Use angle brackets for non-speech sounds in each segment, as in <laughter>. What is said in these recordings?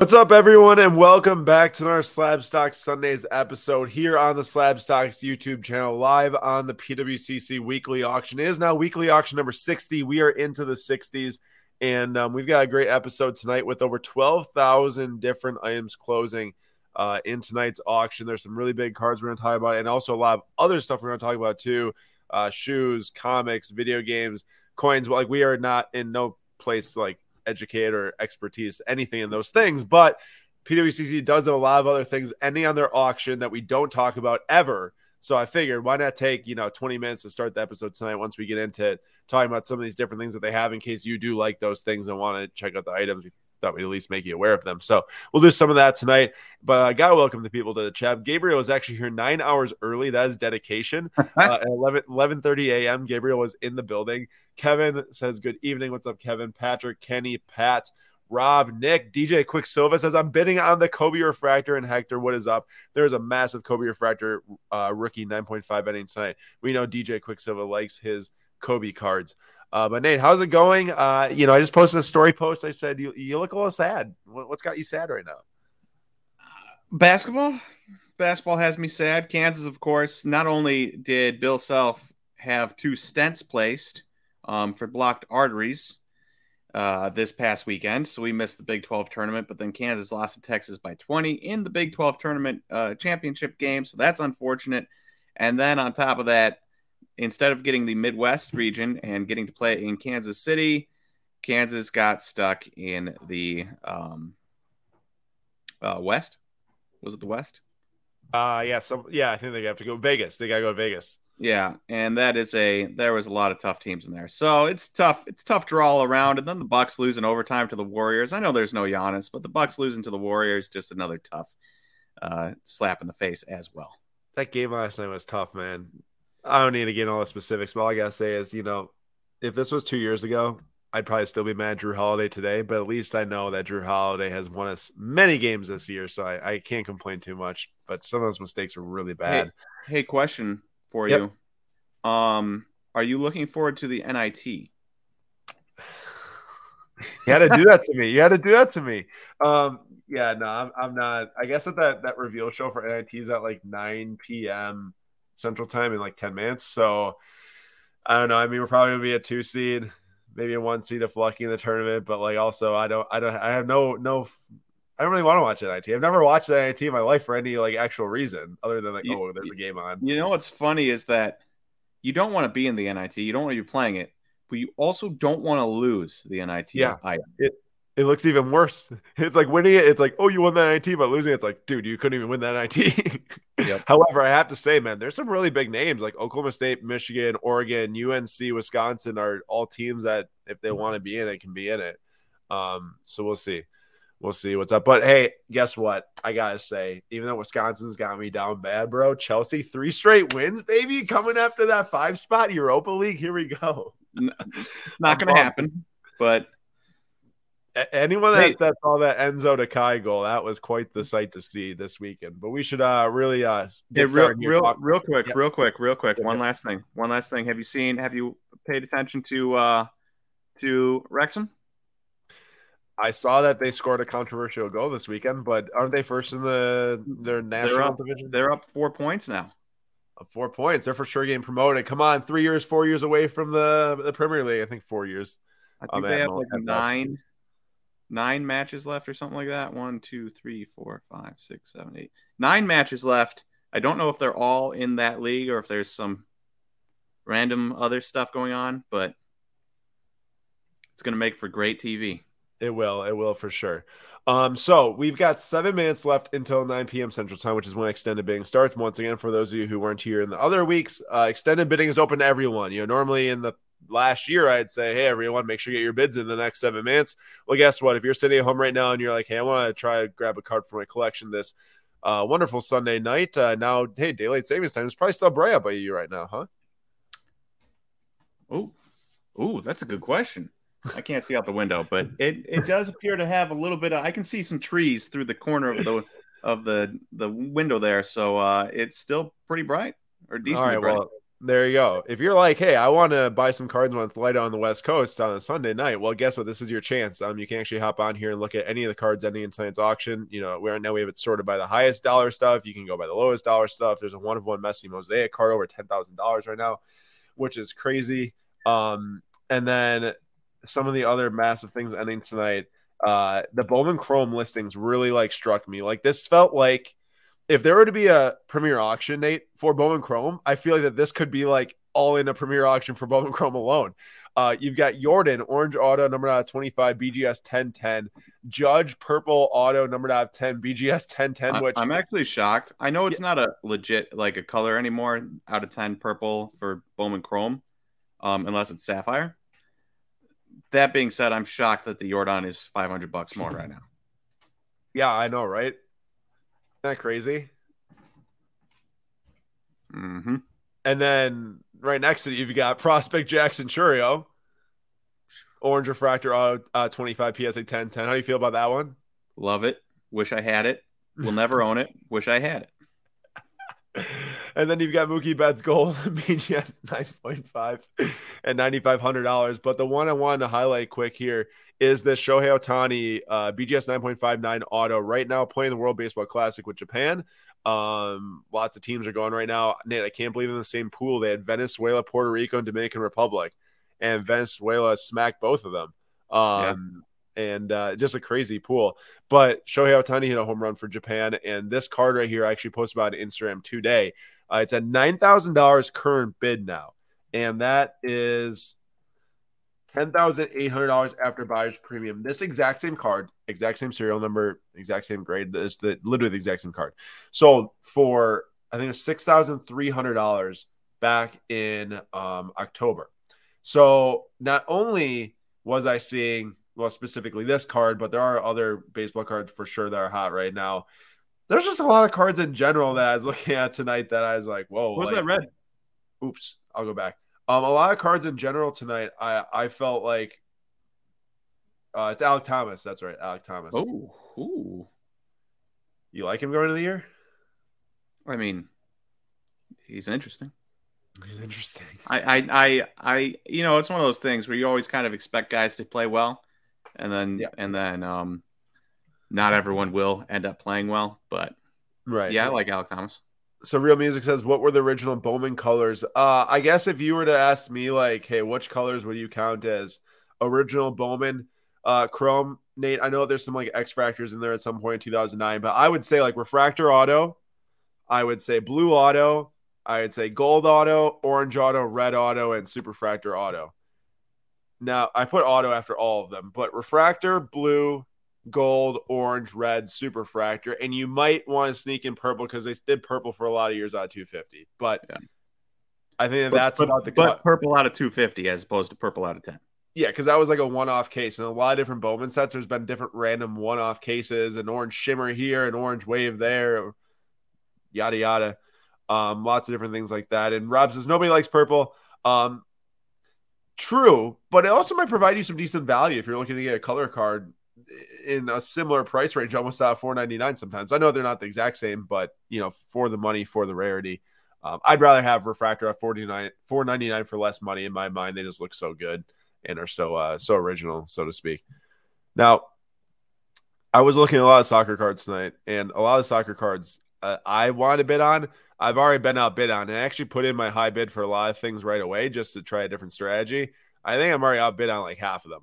What's up, everyone, and welcome back to our Slab Stocks Sundays episode here on the Slab Stocks YouTube channel, live on the PWCC weekly auction. It is now weekly auction number 60. We are into the 60s, and um, we've got a great episode tonight with over 12,000 different items closing uh, in tonight's auction. There's some really big cards we're going to talk about, and also a lot of other stuff we're going to talk about too uh, shoes, comics, video games, coins. Like, we are not in no place like educate or expertise, anything in those things. But PWCC does a lot of other things ending on their auction that we don't talk about ever. So I figured why not take, you know, 20 minutes to start the episode tonight once we get into talking about some of these different things that they have in case you do like those things and want to check out the items. We thought we'd at least make you aware of them. So we'll do some of that tonight. But I got to welcome the people to the chat. Gabriel was actually here nine hours early. That is dedication. <laughs> uh, at 11, 11.30 a.m., Gabriel was in the building. Kevin says, good evening. What's up, Kevin? Patrick, Kenny, Pat, Rob, Nick, DJ Quicksilva says, I'm bidding on the Kobe Refractor. And Hector, what is up? There's a massive Kobe Refractor uh, rookie 9.5 betting tonight. We know DJ Quicksilva likes his Kobe cards. Uh, but Nate, how's it going? Uh, you know, I just posted a story post. I said, you, you look a little sad. What's got you sad right now? Basketball. Basketball has me sad. Kansas, of course. Not only did Bill Self have two stents placed um, for blocked arteries uh, this past weekend, so we missed the Big 12 tournament, but then Kansas lost to Texas by 20 in the Big 12 tournament uh, championship game, so that's unfortunate. And then on top of that, instead of getting the Midwest region and getting to play in Kansas City, Kansas got stuck in the um, uh, West. Was it the West? Uh yeah, some yeah, I think they have to go Vegas. They gotta go to Vegas. Yeah, and that is a there was a lot of tough teams in there. So it's tough. It's tough draw all around. And then the Bucks losing overtime to the Warriors. I know there's no Giannis, but the Bucks losing to the Warriors just another tough uh, slap in the face as well. That game last night was tough, man. I don't need to get into all the specifics, but all I gotta say is, you know, if this was two years ago, I'd probably still be mad at Jrue Holiday today, but at least I know that Jrue Holiday has won us many games this year, so I, I can't complain too much. But some of those mistakes were really bad. Hey, hey question for yep. you. Um, are you looking forward to the NIT? <laughs> you had to do that to me. You had to do that to me. Um, yeah, no, I'm, I'm not. I guess that that, that reveal show for NIT is at like 9 p.m. Central Time in like 10 minutes. So I don't know. I mean, we're probably gonna be a two seed maybe a one seed if lucky in the tournament. But like also, I don't, I don't, I have no, no, I don't really want to watch NIT. I've never watched NIT in my life for any like actual reason other than like, you, oh, there's a game on. You know what's funny is that you don't want to be in the NIT. You don't want to be playing it, but you also don't want to lose the NIT. Yeah, item. it it looks even worse. <laughs> It's like winning it. It's like, oh, you won that IT, but losing it's like, dude, you couldn't even win that IT. <laughs> yep. However, I have to say, man, there's some really big names like Oklahoma State, Michigan, Oregon, UNC, Wisconsin are all teams that if they want to be in it, can be in it. Um, so we'll see. We'll see what's up. But hey, guess what? I gotta say, even though Wisconsin's got me down bad, bro, Chelsea three straight wins, baby, coming after that five spot Europa League. Here we go. Not <laughs> gonna happen, but anyone that, that saw that Enzo to Kai goal, that was quite the sight to see this weekend. But we should uh really uh hey, real real, real quick, yeah. real quick, real quick. One last thing. One last thing. Have you seen have you paid attention to uh to Wrexham? I saw that they scored a controversial goal this weekend, but aren't they first in the their national they're up, division? They're up four points now. Four points. They're for sure getting promoted. Come on, three years, four years away from the the Premier League. I think four years. I think um, they have like nine nine matches left or something like that. One, two, three, four, five, six, seven, eight. Nine matches left. I don't know if they're all in that league or if there's some random other stuff going on, but it's going to make for great TV. It will. It will for sure. Um, so we've got seven minutes left until 9 p.m. Central Time, which is when extended bidding starts. Once again, for those of you who weren't here in the other weeks, uh, extended bidding is open to everyone. You know, normally in the last year, I'd say, hey, everyone, make sure you get your bids in the next seven minutes. Well, guess what? If you're sitting at home right now and you're like, hey, I want to try to grab a card for my collection this uh, wonderful Sunday night, uh, now, hey, daylight savings time is probably still bright up by you right now, huh? Oh, oh, that's a good question. I can't see out the window, but it, it does appear to have a little bit of. I can see some trees through the corner of the of the the window there, so uh, it's still pretty bright or decently bright. Well, there you go. If you're like, hey, I want to buy some cards when it's light on the West Coast on a Sunday night, well, guess what? This is your chance. Um, you can actually hop on here and look at any of the cards ending in tonight's auction. You know, right now we have it sorted by the highest dollar stuff. You can go by the lowest dollar stuff. There's a one of one Messi mosaic card over ten thousand dollars right now, which is crazy. Um, and then some of the other massive things ending tonight. Uh, the Bowman Chrome listings really like struck me. Like this felt like if there were to be a premier auction, Nate, for Bowman Chrome, I feel like that this could be like all in a premier auction for Bowman Chrome alone. Uh, you've got Jordan, orange auto, number out of 25, BGS 1010. Judge, purple auto, number out of 10, BGS 1010. Which I'm actually shocked. I know it's yeah. not a legit like a color anymore out of 10 purple for Bowman Chrome, um, unless it's sapphire. That being said, I'm shocked that the Jordan is 500 bucks more right now. <laughs> Yeah, I know, right? That crazy? Mm-hmm. And then right next to you, you've got Prospect Jackson Chourio, Orange Refractor Auto uh, 25 PSA 10 10. How do you feel about that one? Love it. Wish I had it. Will never own it. Wish I had it. <laughs> and then you've got Mookie Betts Gold, <laughs> BGS 9.5 and $9,500. But the one I wanted to highlight quick here is this Shohei Ohtani uh, BGS 9.59 auto right now playing the World Baseball Classic with Japan. Um, lots of teams are going right now. Nate, I can't believe in the same pool they had Venezuela, Puerto Rico, and Dominican Republic, and Venezuela smacked both of them. Um, yeah. and uh, just a crazy pool. But Shohei Ohtani hit a home run for Japan, and this card right here I actually posted about on Instagram today. Uh, it's a nine thousand dollars current bid now, and that is ten thousand eight hundred dollars after buyer's premium. This exact same card, exact same serial number, exact same grade. It's the literally the exact same card. So for I think it's six thousand three hundred dollars back in um, October. So not only was I seeing well specifically this card, but there are other baseball cards for sure that are hot right now. There's just a lot of cards in general that I was <laughs> looking at tonight that I was like, whoa. What's like, that red? Oops, I'll go back. Um, a lot of cards in general tonight. I I felt like uh, it's Alek Thomas. That's right, Alek Thomas. Oh, ooh. you like him going to the year? I mean, he's interesting. He's interesting. I, I, I, I, you know, it's one of those things where you always kind of expect guys to play well, and then, yeah. and then, um, not everyone will end up playing well. But right, yeah, I like Alek Thomas so real music says what were the original bowman colors? Uh i guess if you were to ask me like hey which colors would you count as original bowman? Uh chrome nate i know there's some like x factors in there at some point in 2009 but i would say like refractor auto i would say blue auto i would say gold auto orange auto red auto and superfractor auto. Now i put auto after all of them but refractor blue gold, orange, red, superfractor, and you might want to sneak in purple because they did purple for a lot of years out of 250. But yeah. I think but, that's but, about the but cut. purple out of 250 as opposed to purple out of 10. Yeah, because that was like a one-off case, and a lot of different Bowman sets. There's been different random one-off cases, an orange shimmer here, an orange wave there, yada yada. Um, lots of different things like that. And Rob says nobody likes purple. Um, true, but it also might provide you some decent value if you're looking to get a color card in a similar price range, almost out of 499 sometimes. I know they're not the exact same, but you know, for the money, for the rarity. Um, I'd rather have refractor at 49 499 for less money in my mind. They just look so good and are so uh so original, so to speak. Now, I was looking at a lot of soccer cards tonight, and a lot of soccer cards uh, I want to bid on. I've already been outbid on. I actually put in my high bid for a lot of things right away just to try a different strategy. I think I'm already outbid on like half of them.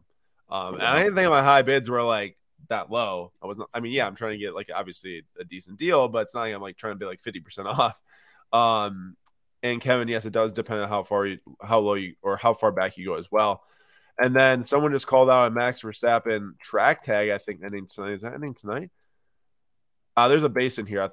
Um, and I didn't think my high bids were like that low. I wasn't. I mean, yeah, I'm trying to get like obviously a decent deal, but it's not like I'm like trying to be like 50 percent <laughs> off. Um, and Kevin, yes, it does depend on how far you, how low you, or how far back you go as well. And then someone just called out a Max Verstappen track tag. I think ending tonight. Is that ending tonight? Uh, there's a base in here. I,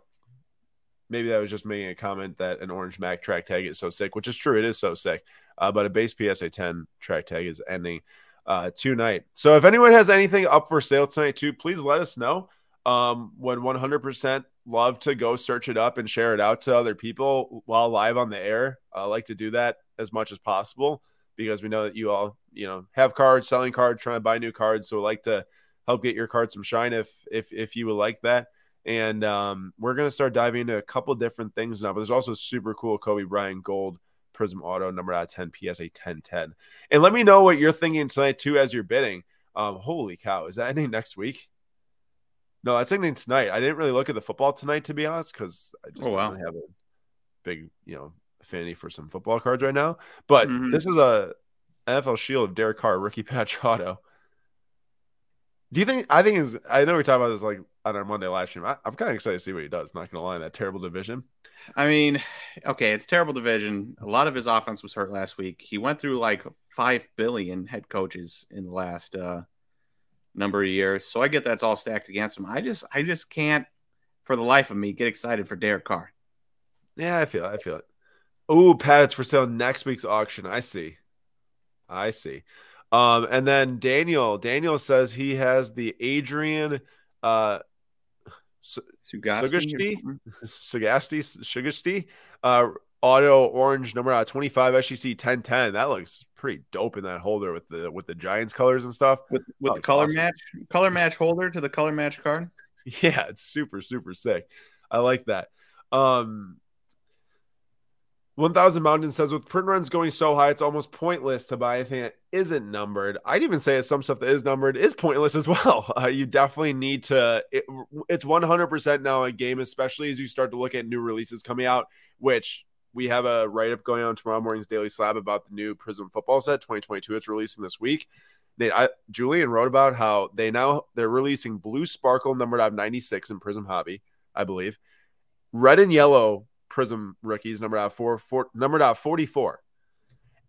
maybe that was just making a comment that an orange Mac track tag is so sick, which is true. It is so sick. Uh, but a base PSA 10 track tag is ending uh, tonight. So if anyone has anything up for sale tonight too, please let us know. Um, would 100% love to go search it up and share it out to other people while live on the air. I like to do that as much as possible because we know that you all, you know, have cards, selling cards, trying to buy new cards. So like to help get your cards some shine if if if you would like that. And um, we're gonna start diving into a couple different things now. But there's also super cool Kobe Bryant gold Prizm Auto, number out of 10, PSA 1010. And let me know what you're thinking tonight, too, as you're bidding. Um, holy cow, is that ending next week? No, that's ending tonight. I didn't really look at the football tonight, to be honest, because I just Oh, wow. don't have a big, you know, affinity for some football cards right now. But Mhm. this is a NFL Shield of Derek Carr, rookie patch <laughs> auto. Do you think? I think is. I know we talked about this like on our Monday live stream. I, I'm kind of excited to see what he does. Not gonna lie, in that terrible division. I mean, okay, it's terrible division. A lot of his offense was hurt last week. He went through like five billion head coaches in the last uh, number of years. So I get that's all stacked against him. I just, I just can't, for the life of me, get excited for Derek Carr. Yeah, I feel it. I feel it. Ooh, Pat, it's for sale next week's auction. I see. I see. Um, and then Daniel, Daniel says he has the Adrian uh Sugasti. Sugasti? Sagasti uh auto orange number out of 25 SEC 1010. That looks pretty dope in that holder with the with the Giants colors and stuff. with with Oh, the color awesome. match, color match holder to the color match card. <laughs> Yeah, it's super, super sick. I like that. Um 1000 Mountain says with print runs going so high, it's almost pointless to buy anything that isn't numbered. I'd even say that some stuff that is numbered is pointless as <laughs> well. Uh, you definitely need to, it, it's 100% now a game, especially as you start to look at new releases coming out, which we have a write up going on tomorrow morning's Daily Slab about the new Prizm football set 2022. It's releasing this week. Nate, I, Julian wrote about how they now they're releasing blue sparkle numbered out of 96 in Prizm Hobby, I believe. Red and yellow Prizm rookies number out four, four numbered out 44.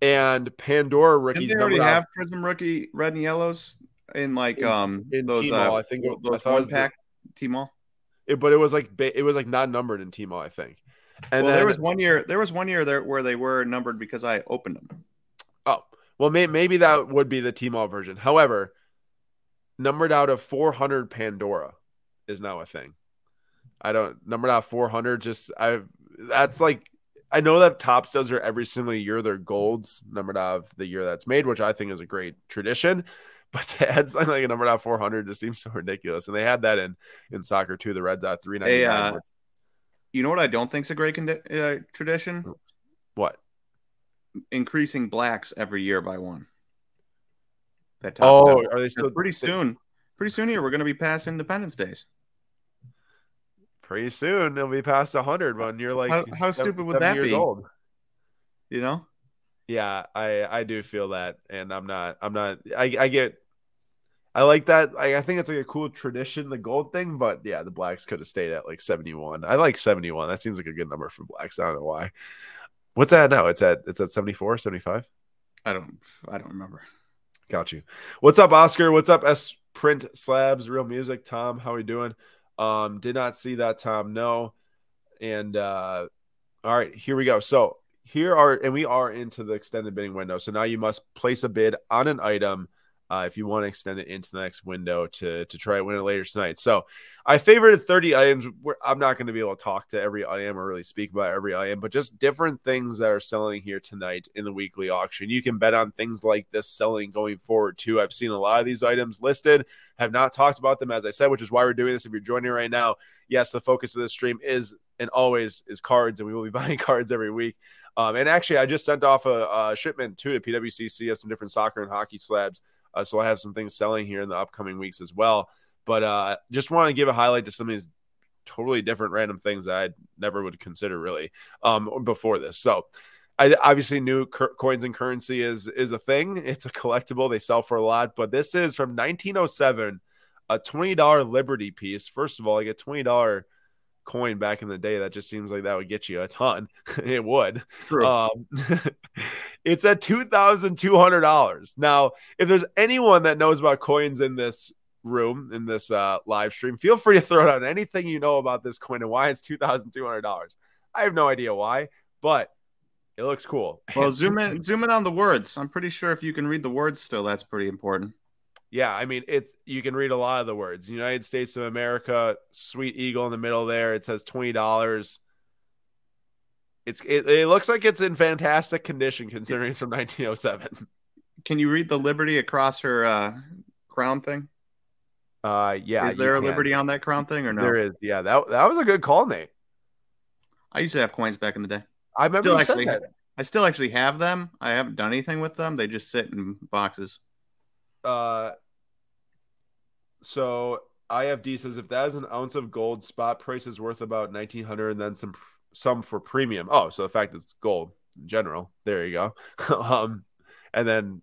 And Pandora Didn't rookies they already numbered out have Prizm rookie red and yellows in like In- um in those T-Mall, uh, I think it- I those thought it one pack T-Mall. it, but it was like it was like not numbered in Tmall, I think. And well, then there was one year. There was one year there where they were numbered because I opened them. Oh, well, may, maybe that would be the Tmall version. However, numbered out of 400 Pandora is now a thing. I don't numbered out 400. Just I that's like I know that Topps does their every single year their golds numbered out of the year that's made, which I think is a great tradition. <laughs> But to add something like a numbered out 400 just seems so ridiculous. And they had that in in soccer too. The Reds out 399. Hey, uh, You know what I don't think's a great condi- uh, tradition? what? Increasing blacks every year by one. That Topps Oh, are they still pretty soon? Pretty soon here, we're going to be past Independence Days. Pretty soon they'll be past 100 when you're like How- how seven- stupid would that years be? old. You know, Yeah, I I do feel that, and I'm not I'm not I I get I like that. I, I think it's like a cool tradition, the gold thing, but yeah, the blacks could have stayed at like 71. I like 71. That seems like a good number for blacks. I don't know why. What's that now? It's at it's at 74, 75. I don't, I don't remember. Got you. What's up, Oscar? What's up, S Print Slabs, Real Music? Tom, how are we doing? Um, did not see that, Tom. No. And uh all right, here we go. So here are and we are into the extended bidding window. So now you must place a bid on an item uh, if you want to extend it into the next window to to try to win it later tonight. So I favorited 30 items. Where I'm not going to be able to talk to every item or really speak about every item, but just different things that are selling here tonight in the weekly auction. You can bet on things like this selling going forward too. I've seen a lot of these items listed, have not talked about them as I said, which is why we're doing this. If you're joining right now, yes, the focus of this stream is and always is cards, and we will be <laughs> buying cards every week. Um, and actually, I just sent off a, a shipment too to PWCC of some different soccer and hockey slabs. Uh, so I have some things selling here in the upcoming weeks as well. But uh, just want to give a highlight to some of these totally different random things that I never would consider really um, before this. So I obviously knew coins and currency is is a thing. It's a collectible. They sell for a lot. But this is from 1907, a twenty dollar Liberty piece. First of all, I get twenty dollar coin back in the day, that just seems like that would get you a ton. <laughs> it would. True. Um, <laughs> it's at two thousand two hundred dollars. Now, if there's anyone that knows about coins in this room in this uh, live stream, feel free to throw down anything you know about this coin and why it's two thousand two hundred dollars. I have no idea why, but it looks cool. well, <laughs> zoom in, zoom in on the words. I'm pretty sure if you can read the words still, that's pretty important. Yeah, I mean it's you can read a lot of the words. United States of America, Sweet Eagle in the middle there. It says twenty dollars. It's it, it looks like it's in fantastic condition considering it's from 1907. Can you read the liberty across her uh, crown thing? Uh, yeah. is there a can. liberty on that crown thing or no? There is. Yeah, that that was a good call, Nate. I used to have coins back in the day. I remember Still actually. I still actually have them. I haven't done anything with them. They just sit in boxes. Uh, so IFD says if that is an ounce of gold, spot price is worth about nineteen hundred, and then some some for premium. Oh, so the fact it's gold in general. There you go. <laughs> um, and then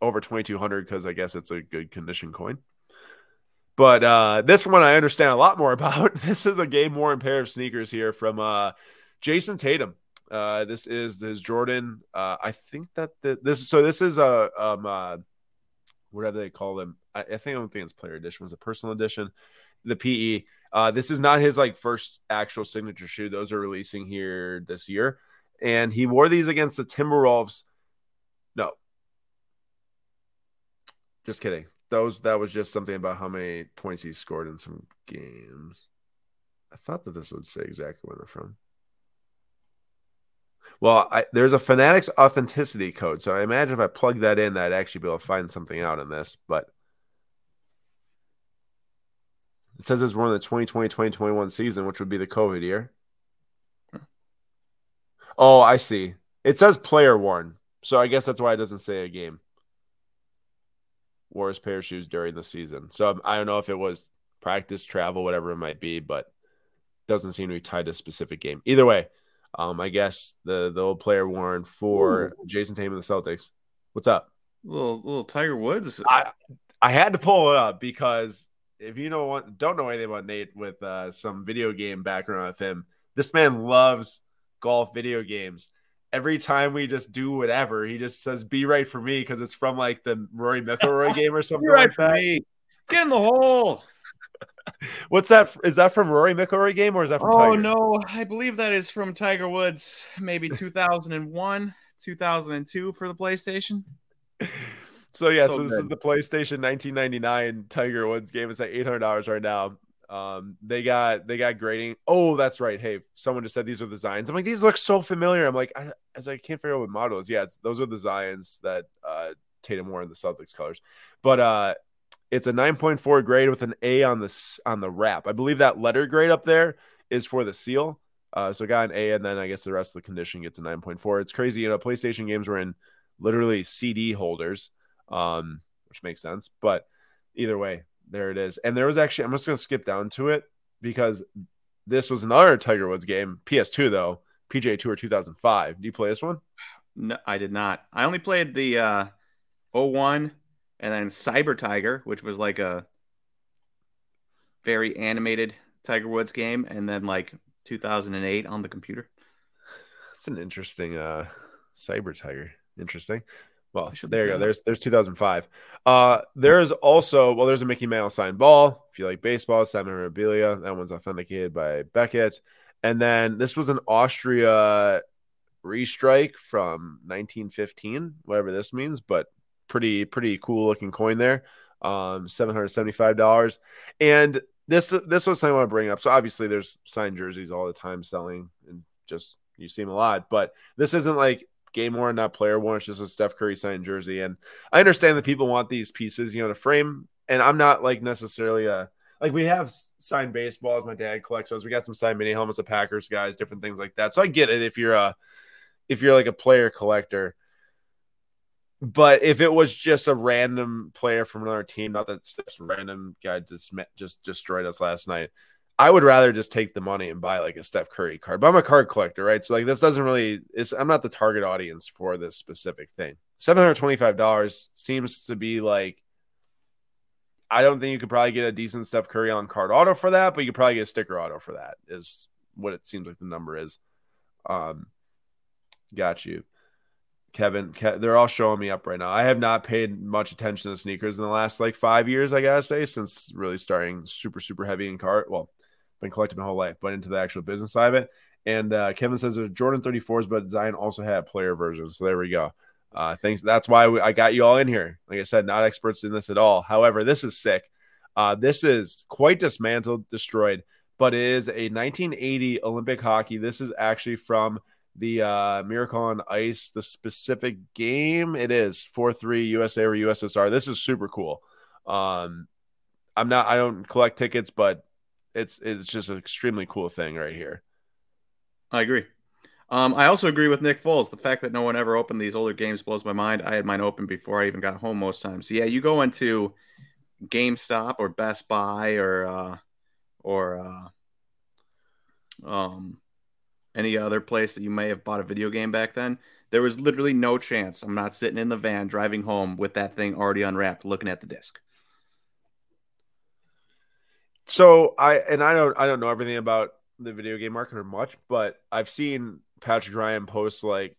over twenty two hundred because I guess it's a good condition coin. But uh, this one I understand a lot more <laughs> about. This is a game worn pair of sneakers here from uh, Jayson Tatum. Uh, this is this Jordan. Uh, I think that the, this so this is a um uh, whatever they call them. I, I think I don't think it's player edition. It was a personal edition. The PE. Uh, this is not his like first actual signature shoe. Those are releasing here this year, and he wore these against the Timberwolves. No, just kidding. Those that was just something about how many points he scored in some games. I thought that this would say exactly where they're from. Well, I, there's a Fanatics authenticity code, so I imagine if I plug that in, that I'd actually be able to find something out in this. But it says it's one of the 2020 2021 season, which would be the COVID year. Oh, I see. It says player worn, so I guess that's why it doesn't say a game. Wore his pair of shoes during the season, so I don't know if it was practice, travel, whatever it might be, but doesn't seem to be tied to a specific game. Either way, um, I guess the the old player worn for Ooh. Jayson Tatum and the Celtics. What's up? Little little Tiger Woods. I I had to pull it up because if you know what don't know anything about Nate with uh, some video game background with him, this man loves golf video games. Every time we just do whatever, he just says "Be right for me" because it's from like the Rory McIlroy <laughs> game or something right like that. Me. Get in the hole. <laughs> What's that? Is that from Rory McIlroy game or is that from? Oh Tiger? no, I believe that is from Tiger Woods, maybe <laughs> 2001, 2002 for the PlayStation. So yeah, so, so this is the PlayStation 1999 Tiger Woods game. It's at eight hundred dollars right now. Um, they got they got grading. Oh, that's right. Hey, someone just said these are the Zions. I'm like, these look so familiar. I'm like, I, as I can't figure out what model is. Yeah, those are the Zions that uh, Tatum wore in the Celtics colors. But uh, it's a 9.4 grade with an A on the on the wrap. I believe that letter grade up there is for the seal. Uh, so got an A, and then I guess the rest of the condition gets a 9.4. It's crazy. You know, PlayStation games were in literally CD holders, um, which makes sense. But either way, there it is. And there was actually, I'm just going to skip down to it because this was another Tiger Woods game, PS2 though, PGA Tour 2005. Do you play this one? No, I did not. I only played the uh, 01 and then Cyber Tiger, which was like a very animated Tiger Woods game, and then like 2008 on the computer. That's an interesting uh Cyber Tiger. Interesting. Well, there you go. There's there's 2005. Uh, there's also well, there's a Mickey Mouse signed ball. If you like baseball, signed memorabilia. That one's authenticated by Beckett. And then this was an Austria restrike from 1915, whatever this means, but pretty pretty cool looking coin there. Um, seven hundred seventy five dollars, and this this was something I want to bring up. So obviously, there's signed jerseys all the time selling, and just you see them a lot. But this isn't like game worn, not player worn. It's just a Steph Curry signed jersey, and I understand that people want these pieces, you know, to frame. And I'm not like necessarily a like we have signed baseballs. My dad collects those. We got some signed mini helmets of Packers guys, different things like that. So I get it if you're a if you're like a player collector. But if it was just a random player from another team, not that Steph's random guy just just destroyed us last night, I would rather just take the money and buy like a Steph Curry card. But I'm a card collector, right? So like this doesn't really it's I'm not the target audience for this specific thing. $725 seems to be like I don't think you could probably get a decent Steph Curry on card auto for that, but you could probably get a sticker auto for that, is what it seems like the number is. Um got you. Kevin, Ke- they're all showing me up right now. I have not paid much attention to sneakers in the last like five years, I gotta say, since really starting super, super heavy in cart. Well, been collecting my whole life, but into the actual business side of it. And uh, Kevin says there's Jordan 34s, but Zion also had player versions. So there we go. Uh, thanks. That's why we, I got you all in here. Like I said, not experts in this at all. However, this is sick. Uh, this is quite dismantled, destroyed, but it is a 1980 Olympic hockey. This is actually from the uh, Miracle on Ice, the specific game. It is 4 3 USA or USSR. This is super cool. Um, I'm not, I don't collect tickets, but it's it's just an extremely cool thing right here. I agree. Um, I also agree with Nick Foles. The fact that no one ever opened these older games blows my mind. I had mine open before I even got home most times. Yeah, you go into GameStop or Best Buy or uh, or uh, um, any other place that you may have bought a video game back then. There was literally no chance I'm not sitting in the van driving home with that thing already unwrapped, looking at the disc. So I and I don't I don't know everything about the video game market or much, but I've seen Patrick Ryan post like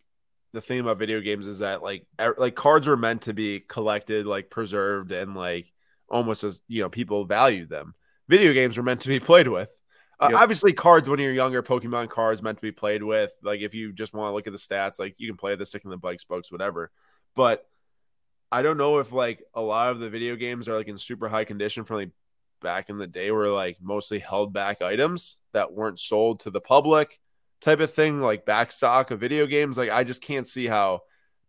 the thing about video games is that like er, like cards were meant to be collected, like preserved, and like almost as you know people value them. Video games were meant to be <laughs> played with. Uh, yep. Obviously, cards when you're younger, Pokemon cards meant to be played with. Like if you just want to look at the stats, like you can play the stick and the bike spokes, whatever. But I don't know if like a lot of the video games are like in super high condition from like back in the day were like mostly held back items that weren't sold to the public type of thing, like backstock of video games. Like I just can't see how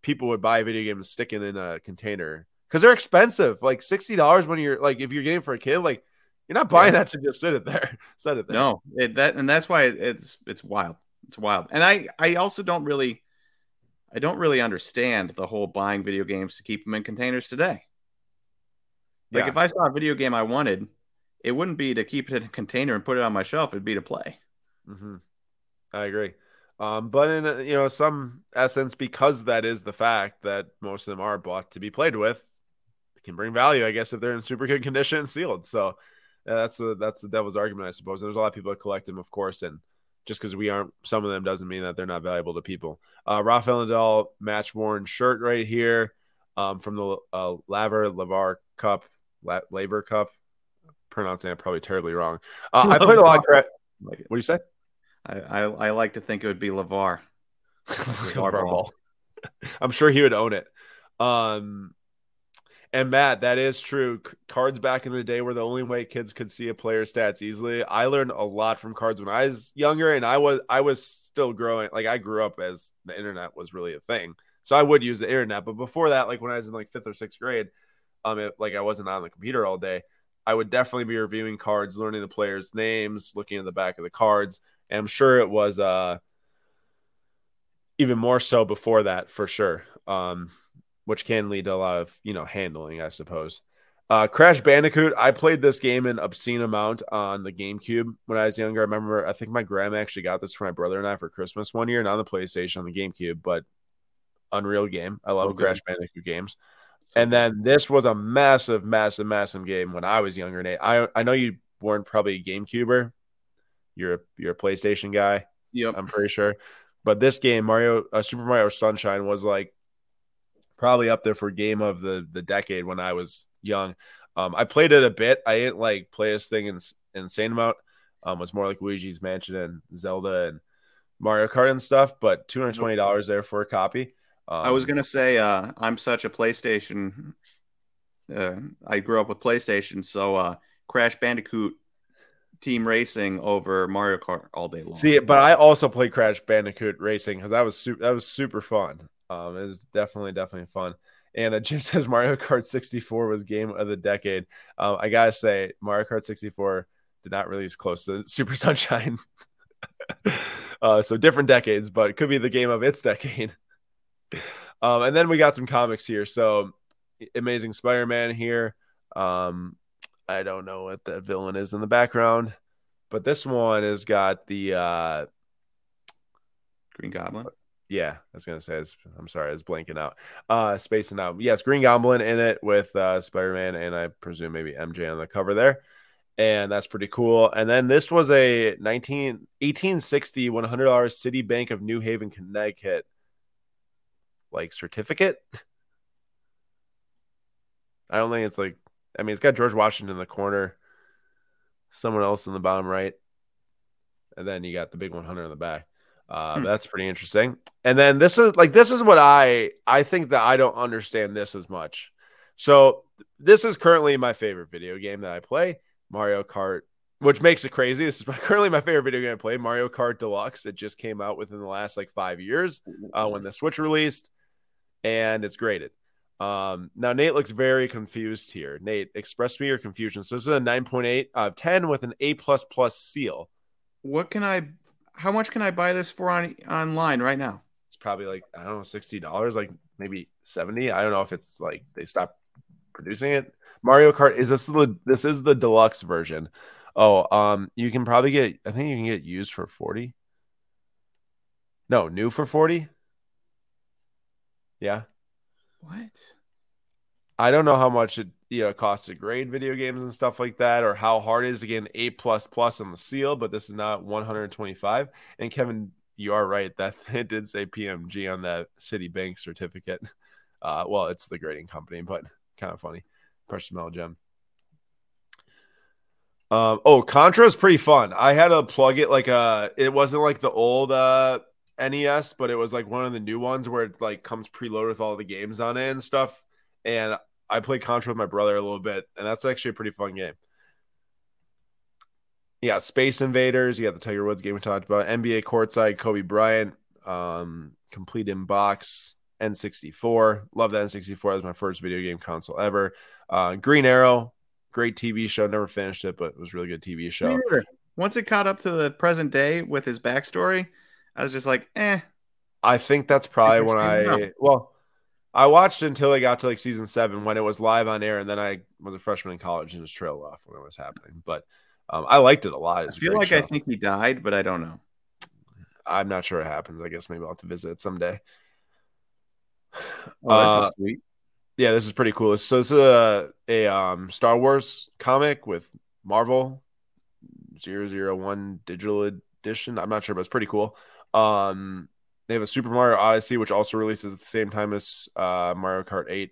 people would buy a video game and stick it in a container because they're expensive. Like sixty dollars when you're like if you're getting for a kid, like you're not buying yeah. that to just sit it there. <laughs> Set it there. No, it, that and that's why it's it's wild. It's wild. And I I also don't really I don't really understand the whole buying video games to keep them in containers today. Like yeah. if I saw a video game I wanted, it wouldn't be to keep it in a container and put it on my shelf. It'd be to play. Mm-hmm. I agree. Um, but in you know some essence, because that is the fact that most of them are bought to be played with, can bring value, I guess, if they're in super good condition and sealed. So yeah, that's the that's the devil's argument, I suppose. And There's a lot of people that collect them, of course, and just because we aren't some of them doesn't mean that they're not valuable to people. Uh, Rafael Nadal match worn shirt right here um, from the uh, Laver Lavar Cup, La- Labor Cup. Pronouncing it probably terribly wrong. Uh, <laughs> I played a lot. Of what do you say? I, I, I like to think it would be Levar. <laughs> Lavar ball. <laughs> I'm sure he would own it. Um, and Matt, that is true. Cards back in the day were the only way kids could see a player's stats easily. I learned a lot from cards when I was younger, and I was I was still growing. Like I grew up as the internet was really a thing, so I would use the internet. But before that, like when I was in like fifth or sixth grade, um, it, like I wasn't on the computer all day. I would definitely be reviewing cards, learning the players' names, looking at the back of the cards. And I'm sure it was uh even more so before that for sure. Um, which can lead to a lot of you know handling, I suppose. Uh, Crash Bandicoot. I played this game an obscene amount on the GameCube when I was younger. I remember I think my grandma actually got this for my brother and I for Christmas one year, not on the PlayStation on the GameCube, but unreal game. I love okay. Crash Bandicoot games. And then this was a massive, massive, massive game when I was younger. Nate, I I know you weren't probably a GameCuber. You're a, you're a PlayStation guy. Yep, I'm pretty sure. But this game, Mario, uh, Super Mario Sunshine, was like probably up there for game of the the decade when I was young. Um, I played it a bit. I didn't like play this thing in insane amount. Um, was more like Luigi's Mansion and Zelda and Mario Kart and stuff. But two hundred twenty dollars there for a copy. Um, I was gonna say uh, I'm such a PlayStation. Uh, I grew up with PlayStation, so uh, Crash Bandicoot Team Racing over Mario Kart all day long. See, but I also played Crash Bandicoot Racing because that was su- that was super fun. Um, it was definitely definitely fun. And uh, Jim <laughs> says Mario Kart 64 was game of the decade. Um, I gotta say, Mario Kart 64 did not release close to <laughs> Super Sunshine. <laughs> uh, so different decades, but it could be the game of its decade. Um, and then we got some comics here. So Amazing Spider-Man here. Um, I don't know what the villain is in the background, but this one has got the uh, Green Goblin yeah, I was gonna say. I'm sorry, I was blanking out. Uh, spacing out. Yes, Green Goblin in it with uh, Spider Man, and I presume maybe MJ on the cover there, and that's pretty cool. And then this was a 19 1860 100 dollars City Bank of New Haven, Connecticut, like certificate. <laughs> I don't think it's like. I mean, it's got George Washington in the corner, someone else in the bottom right, and then you got the big 100 in the back. Uh, hmm. That's pretty interesting. And then this is like this is what I I think that I don't understand this as much. So this is currently my favorite video game that I play, Mario Kart, which makes it crazy. This is my, <laughs> currently my favorite video game I play, Mario Kart Deluxe. It just came out within the last like five years uh, when the Switch released, and it's graded. Um, now Nate looks very confused here. Nate, express me your confusion. So this is a 9.8 out of 10 with an A plus plus seal. What can I how much can I buy this for on online right now? It's probably like I don't know, sixty dollars, like maybe seventy. I don't know if it's like they stopped producing it. Mario Kart is this the this is the deluxe version. Oh, um, you can probably get. I think you can get used for forty. No, new for forty. Yeah. What? I don't know how much it you know costs to grade video games and stuff like that, or how hard it is to get an A plus plus on the seal. But this is not 125. And Kevin, you are right that <laughs> it did say PMG on that Citibank certificate. <laughs> Uh, well, it's the grading company, but <laughs> kind of funny. Precious metal gem. Um, oh, Contra is pretty fun. I had to plug it like a. It wasn't like the old uh NES, but it was like one of the new ones where it like comes preloaded with all the games on it and stuff. And I played Contra with my brother a little bit, and that's actually a pretty fun game. Yeah, Space Invaders. You got the Tiger Woods game we talked about. NBA Courtside, Kobe Bryant, um, complete in box, N64. Love that N64. That was my first video game console ever. Uh, Green Arrow, great TV show. Never finished it, but it was really good TV show. Once it caught up to the present day with his backstory, I was just like, eh. I think that's probably when I well, I watched until I got to like season seven when it was live on air, and then I was a freshman in college and just trailed off when it was happening. But um, I liked it a lot. I feel like show. I think he died, but I don't know. I'm not sure it happens. I guess maybe I'll have to visit it someday. Oh, that's uh, sweet. Yeah, this is pretty cool. So this is a, a um, Star Wars comic with Marvel 001 digital edition. I'm not sure, but it's pretty cool. Um, they have a Super Mario Odyssey, which also releases at the same time as uh, Mario Kart 8.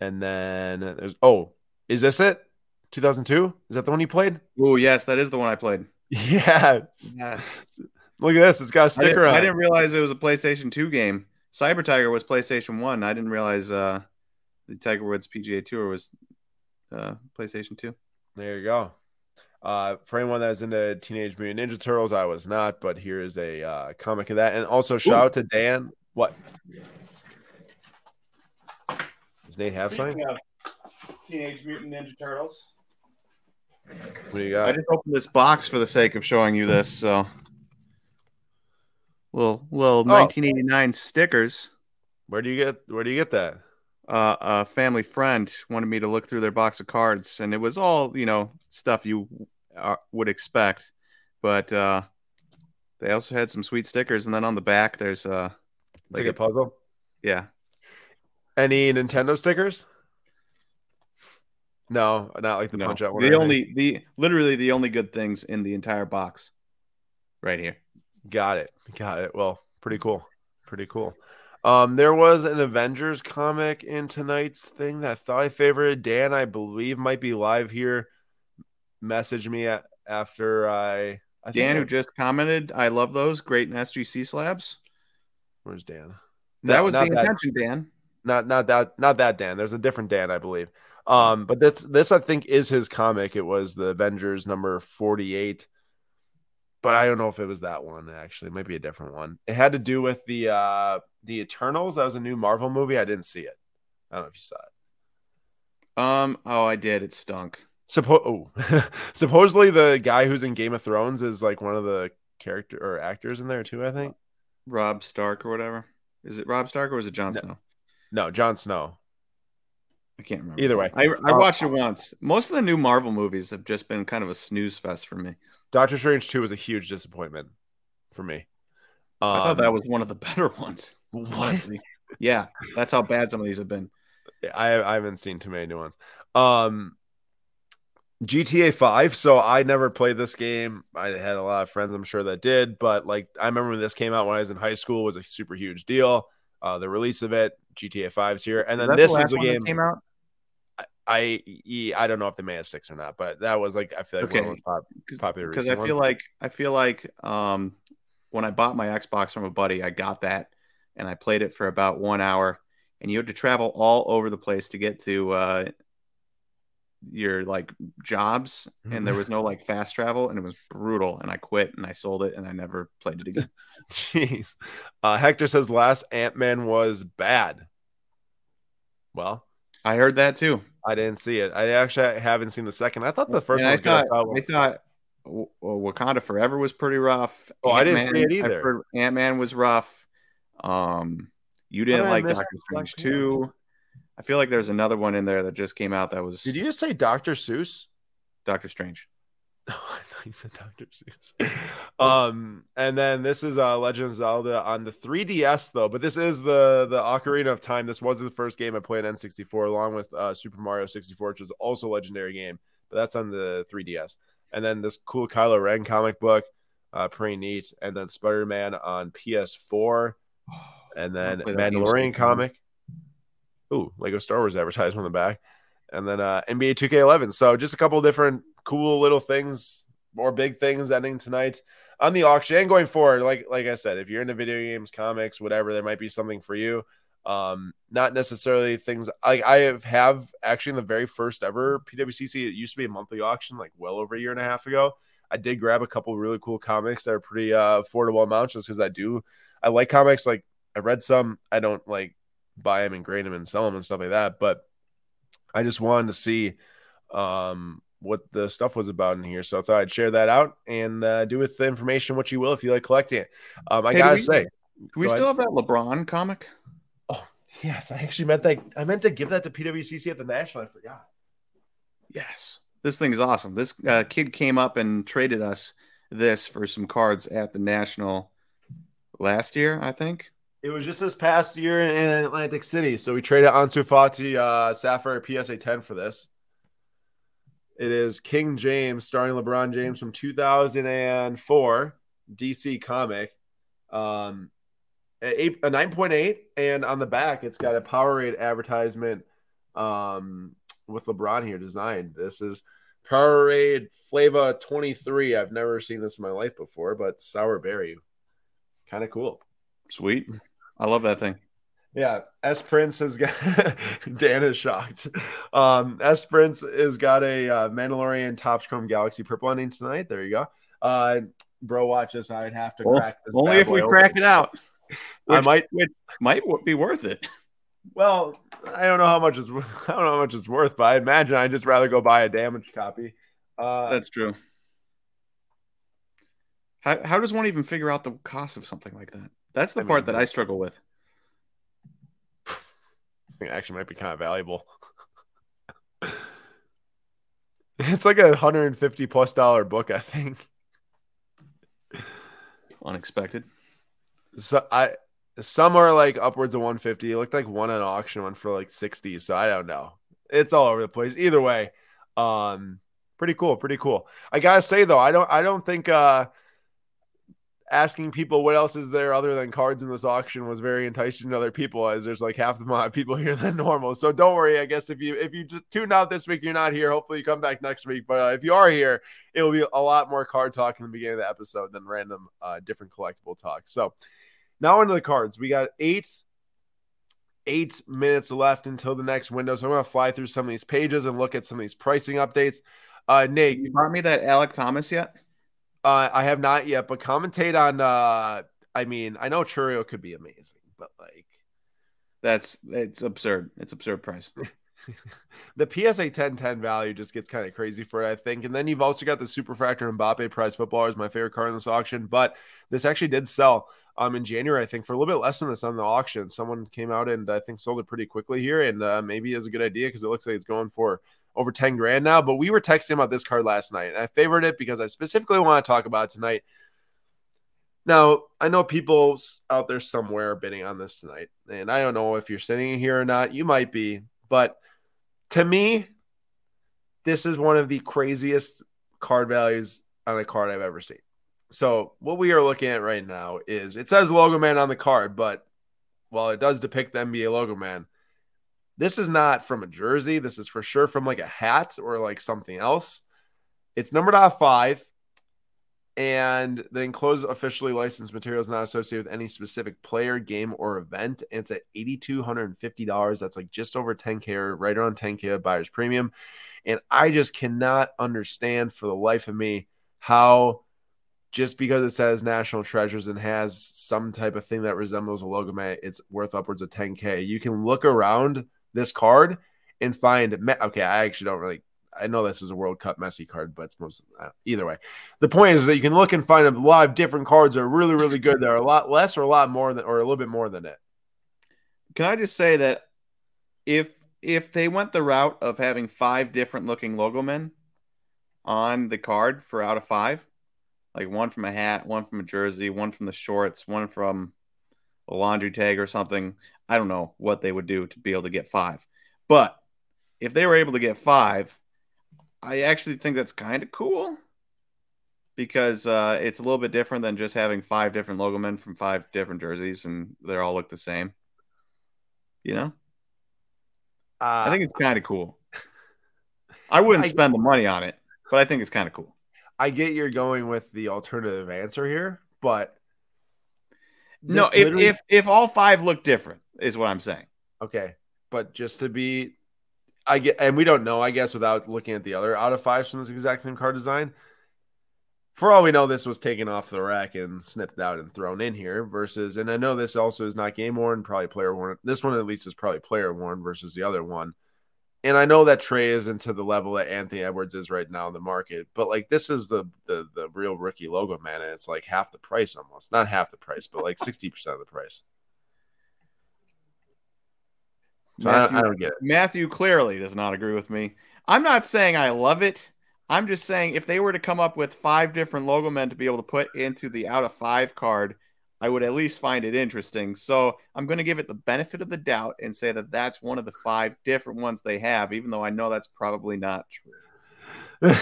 And then there's oh, is this it? 2002? Is that the one you played? Oh, yes, that is the one I played. <laughs> Yes. Yes. Look at this. It's got a sticker I on I didn't realize it was a PlayStation 2 game. Cyber Tiger was PlayStation 1. I didn't realize uh, the Tiger Woods PGA Tour was uh, PlayStation 2. There you go. Uh, for anyone that's into Teenage Mutant Ninja Turtles, I was not, but here is a uh, comic of that. And also, shout Ooh. out to Dan. What? Does Nate have something? Teenage Mutant Ninja Turtles. What do you got? I just opened this box for the sake of showing you this. So, well, well, oh. 1989 stickers. Where do you get? Where do you get that? Uh, a family friend wanted me to look through their box of cards, and it was all you know stuff you uh, would expect, but uh, they also had some sweet stickers. And then on the back, there's uh, like, like a puzzle. Yeah. Any Nintendo stickers? No, not like the no. punch out one. The only the literally the only good things in the entire box, right here. Got it. Got it. Well, pretty cool. Pretty cool. Um, there was an Avengers comic in tonight's thing that I thought I favored. Dan, I believe, might be live here. Message me at, after I. I Dan, who just commented, I love those great SGC slabs. Where's Dan? That was the intention, that, Dan. Not not that not that Dan. There's a different Dan, I believe. Um, but this this I think is his comic. It was the Avengers number 48 but I don't know if it was that one actually. It might be a different one. It had to do with the uh the Eternals. That was a new Marvel movie. I didn't see it. I don't know if you saw it. Um. Oh, I did. It stunk. Suppo- oh. <laughs> Supposedly, the guy who's in Game of Thrones is like one of the character or actors in there too. I think Robb Stark or whatever. Is it Robb Stark or is it Jon no. Snow? No, Jon Snow. I can't remember. Either way, I, I watched it once. Most of the new Marvel movies have just been kind of a snooze fest for me. Doctor Strange 2 was a huge disappointment for me. Um, I thought that um, was one of the better <laughs> ones. Honestly. yeah, that's how bad some of these have been. I, I haven't seen too many new ones. Um, GTA 5. So I never played this game. I had a lot of friends, I'm sure that did, but like I remember when this came out when I was in high school was a super huge deal. Uh, the release of it, GTA 5's here, and then this the is a game came out. I I don't know if they made a six or not, but that was like I feel like okay. one of the pop, popular because I feel like I feel like um when I bought my Xbox from a buddy, I got that and I played it for about one hour, and you had to travel all over the place to get to uh, your like jobs, and there was no like fast travel, and it was brutal. And I quit and I sold it, and I never played it again. <laughs> Jeez, uh, Hector says last Ant Man was bad. Well, I heard that too. I didn't see it. I actually haven't seen the second. I thought the first one. I thought, I thought Wakanda Forever was pretty rough. Oh, Ant-Man, I didn't see it either. Ant Man was rough. Um, you didn't like Doctor Strange too. I feel like there's another one in there that just came out that was. Did you just say Doctor Seuss? Doctor Strange. Oh, <laughs> I you said Dr. Seuss. <laughs> um, and then this is uh Legend of Zelda on the 3DS though, but this is the the Ocarina of Time. This was the first game I played on N64 along with uh, Super Mario 64, which is also a legendary game, but that's on the 3DS. And then this cool Kylo Ren comic book, uh, pretty neat. And then Spider Man on PS4, <sighs> and then Mandalorian comic. Ooh, Lego Star Wars advertisement on the back, and then uh, NBA 2K11. So just a couple different cool little things or big things ending tonight on the auction and going forward. Like like I said, if you're into video games, comics, whatever, there might be something for you. Um, not necessarily things like I have, have actually in the very first ever PWCC. It used to be a monthly auction, like well over a year and a half ago. I did grab a couple really cool comics that are pretty uh, affordable amounts, just because I do. I like comics. Like I read some. I don't like buy them and grade them and sell them and stuff like that. But I just wanted to see um, what the stuff was about in here. So I thought I'd share that out and uh, do with the information what you will if you like collecting it. Um, I hey, gotta we, say, can we still have that LeBron comic? Oh yes, I actually meant that. I meant to give that to PWCC at the national. I forgot. Yes, this thing is awesome. This uh, kid came up and traded us this for some cards at the national last year, I think. It was just this past year in Atlantic City. So we traded Ansu Fati uh, Sapphire PSA 10 for this. It is King James, starring LeBron James from 2004, DC comic. Um, a, a 9.8, and on the back, it's got a Powerade advertisement um, with LeBron here designed. This is Powerade Flavor 23. I've never seen this in my life before, but sour berry. Kind of cool. Sweet. I love that thing. Yeah, S Prince has got <laughs> Dan is shocked. Um, S Prince has got a uh, Mandalorian Topps Chrome Galaxy purple ending tonight. There you go. Uh, bro, watch this. I'd have to well, crack this. Only if we open. crack it out. <laughs> Which, I might. Which might be worth it. Well, I don't know how much it's. <laughs> I don't know how much it's worth, but I imagine I'd just rather go buy a damaged copy. Uh, That's true. How how does one even figure out the cost of something like that? That's the I part mean, that I struggle with. This thing actually might be kind of valuable. <laughs> it's like a hundred and fifty plus dollar book, I think. Unexpected. So I some are like upwards of 150. It looked like one at auction one for like 60. So I don't know. It's all over the place. Either way, um, pretty cool, pretty cool. I gotta say though, I don't I don't think uh asking people what else is there other than cards in this auction was very enticing to other people as there's like half the amount of people <laughs> here than normal. So don't worry i guess if you if you just tune out this week you're not here. Hopefully you come back next week. But uh, if you are here it'll be a lot more card talk in the beginning of the episode than random uh, different collectible talk. So now into the cards. We got eight eight minutes left until the next window. So i'm going to fly through some of these pages and look at some of these pricing updates. Uh nate you brought me that Alek Thomas yet uh, I have not yet, but commentate on. Uh, I mean, I know Chourio could be amazing, but like, that's it's absurd. It's absurd price. <laughs> the PSA 1010 value just gets kind of crazy for it, I think. And then you've also got the Superfractor Mbappe prize footballer is my favorite card in this auction, but this actually did sell um in January, I think, for a little bit less than this on the auction. Someone came out and I think sold it pretty quickly here, and uh, maybe is a good idea because it looks like it's going for over 10 grand now. But we were texting about this card last night, and I favored it because I specifically want to talk about tonight. Now, I know people out there somewhere bidding on this tonight, and I don't know if you're sitting here or not. You might be, but to me, this is one of the craziest card values on a card I've ever seen. So, what we are looking at right now is it says Logo Man on the card, but while it does depict the NBA Logo Man, this is not from a jersey. This is for sure from like a hat or like something else. It's numbered off five. And the enclosed officially licensed material is not associated with any specific player, game, or event. And it's at $8,250. That's like just over 10K or right around 10K of buyer's premium. And I just cannot understand for the life of me how just because it says national treasures and has some type of thing that resembles a logo it's worth upwards of 10K. You can look around this card and find okay i actually don't really I know this is a World Cup Messi card, but it's most uh, either way. The point is that you can look and find a lot of different cards that are really, really good. That are a lot less or a lot more than, or a little bit more than it. Can I just say that if if they went the route of having five different looking logo men on the card for out of five, like one from a hat, one from a jersey, one from the shorts, one from a laundry tag or something. I don't know what they would do to be able to get five. But if they were able to get five, I actually think that's kind of cool because uh, it's a little bit different than just having five different logo men from five different jerseys and they all look the same. You know? Uh, I think it's kind of cool. I wouldn't I, spend the money on it, but I think it's kind of cool. I get you're going with the alternative answer here, but no, if literally... if if all five look different, is what I'm saying. Okay, but just to be, I get, and we don't know, I guess, without looking at the other out of fives from this exact same card design. For all we know, this was taken off the rack and snipped out and thrown in here. Versus, and I know this also is not game worn, probably player worn. This one at least is probably player worn versus the other one. And I know that Trae isn't to the level that Anthony Edwards is right now in the market, but like this is the the the real rookie logo, man, and it's like half the price almost. Not half the price, but like sixty percent of the price. So Matthew, I, I don't get it. Matthew clearly does not agree with me. I'm not saying I love it. I'm just saying if they were to come up with five different logo men to be able to put into the out of five card, I would at least find it interesting. So I'm going to give it the benefit of the doubt and say that that's one of the five different ones they have, even though I know that's probably not true. <laughs>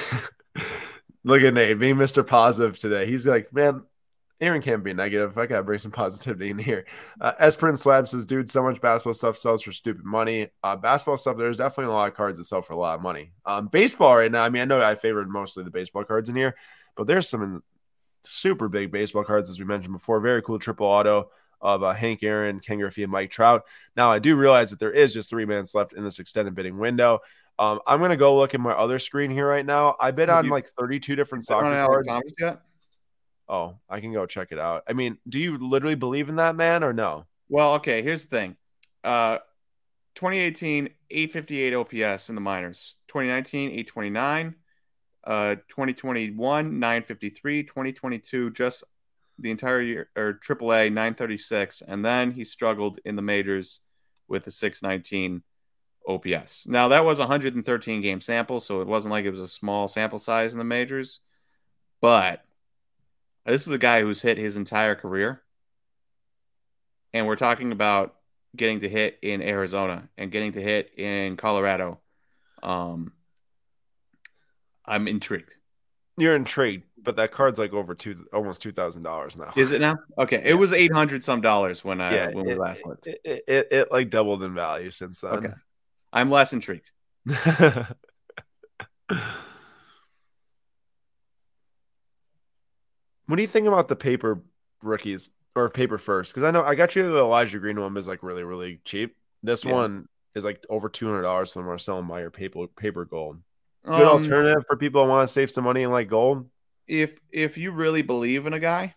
Look at Nate being Mr. Positive today. He's like, man, Aaron can't be negative. I gotta bring some positivity in here. Uh, Esperin Slab says, dude, so much basketball stuff sells for stupid money. Uh, basketball stuff, there's definitely a lot of cards that sell for a lot of money. Um, baseball right now, I mean, I know I favored mostly the baseball cards in here, but there's some super big baseball cards, as we mentioned before. Very cool triple auto of uh, Hank Aaron, Ken Griffey, and Mike Trout. Now, I do realize that there is just three minutes left in this extended bidding window. Um, I'm going to go look at my other screen here right now. I bid on like 32 different soccer cards. Yet? Oh, I can go check it out. I mean, do you literally believe in that man or no? Well, okay, here's the thing. Uh 2018 858 OPS in the minors. 2019 829. Uh 2021 953, 2022 just the entire year or AAA 936 and then he struggled in the majors with a 619 OPS. Now that was 113 game sample, so it wasn't like it was a small sample size in the majors, but this is a guy who's hit his entire career. And we're talking about getting to hit in Arizona and getting to hit in Colorado. Um, I'm intrigued. You're intrigued, but that card's like over two, almost two thousand dollars now. Is it now? Okay, it was eight hundred some dollars when I yeah, when we last looked. It, it, it, it, like doubled in value since then. Okay, I'm less intrigued. <laughs> What do you think about the paper rookies or paper first? Because I know I got you the Elijah Green one is like really really cheap. This yeah. one is like over two hundred dollars from Marcelo Meyer paper paper gold. Good um, alternative for people who want to save some money and like gold. If if you really believe in a guy,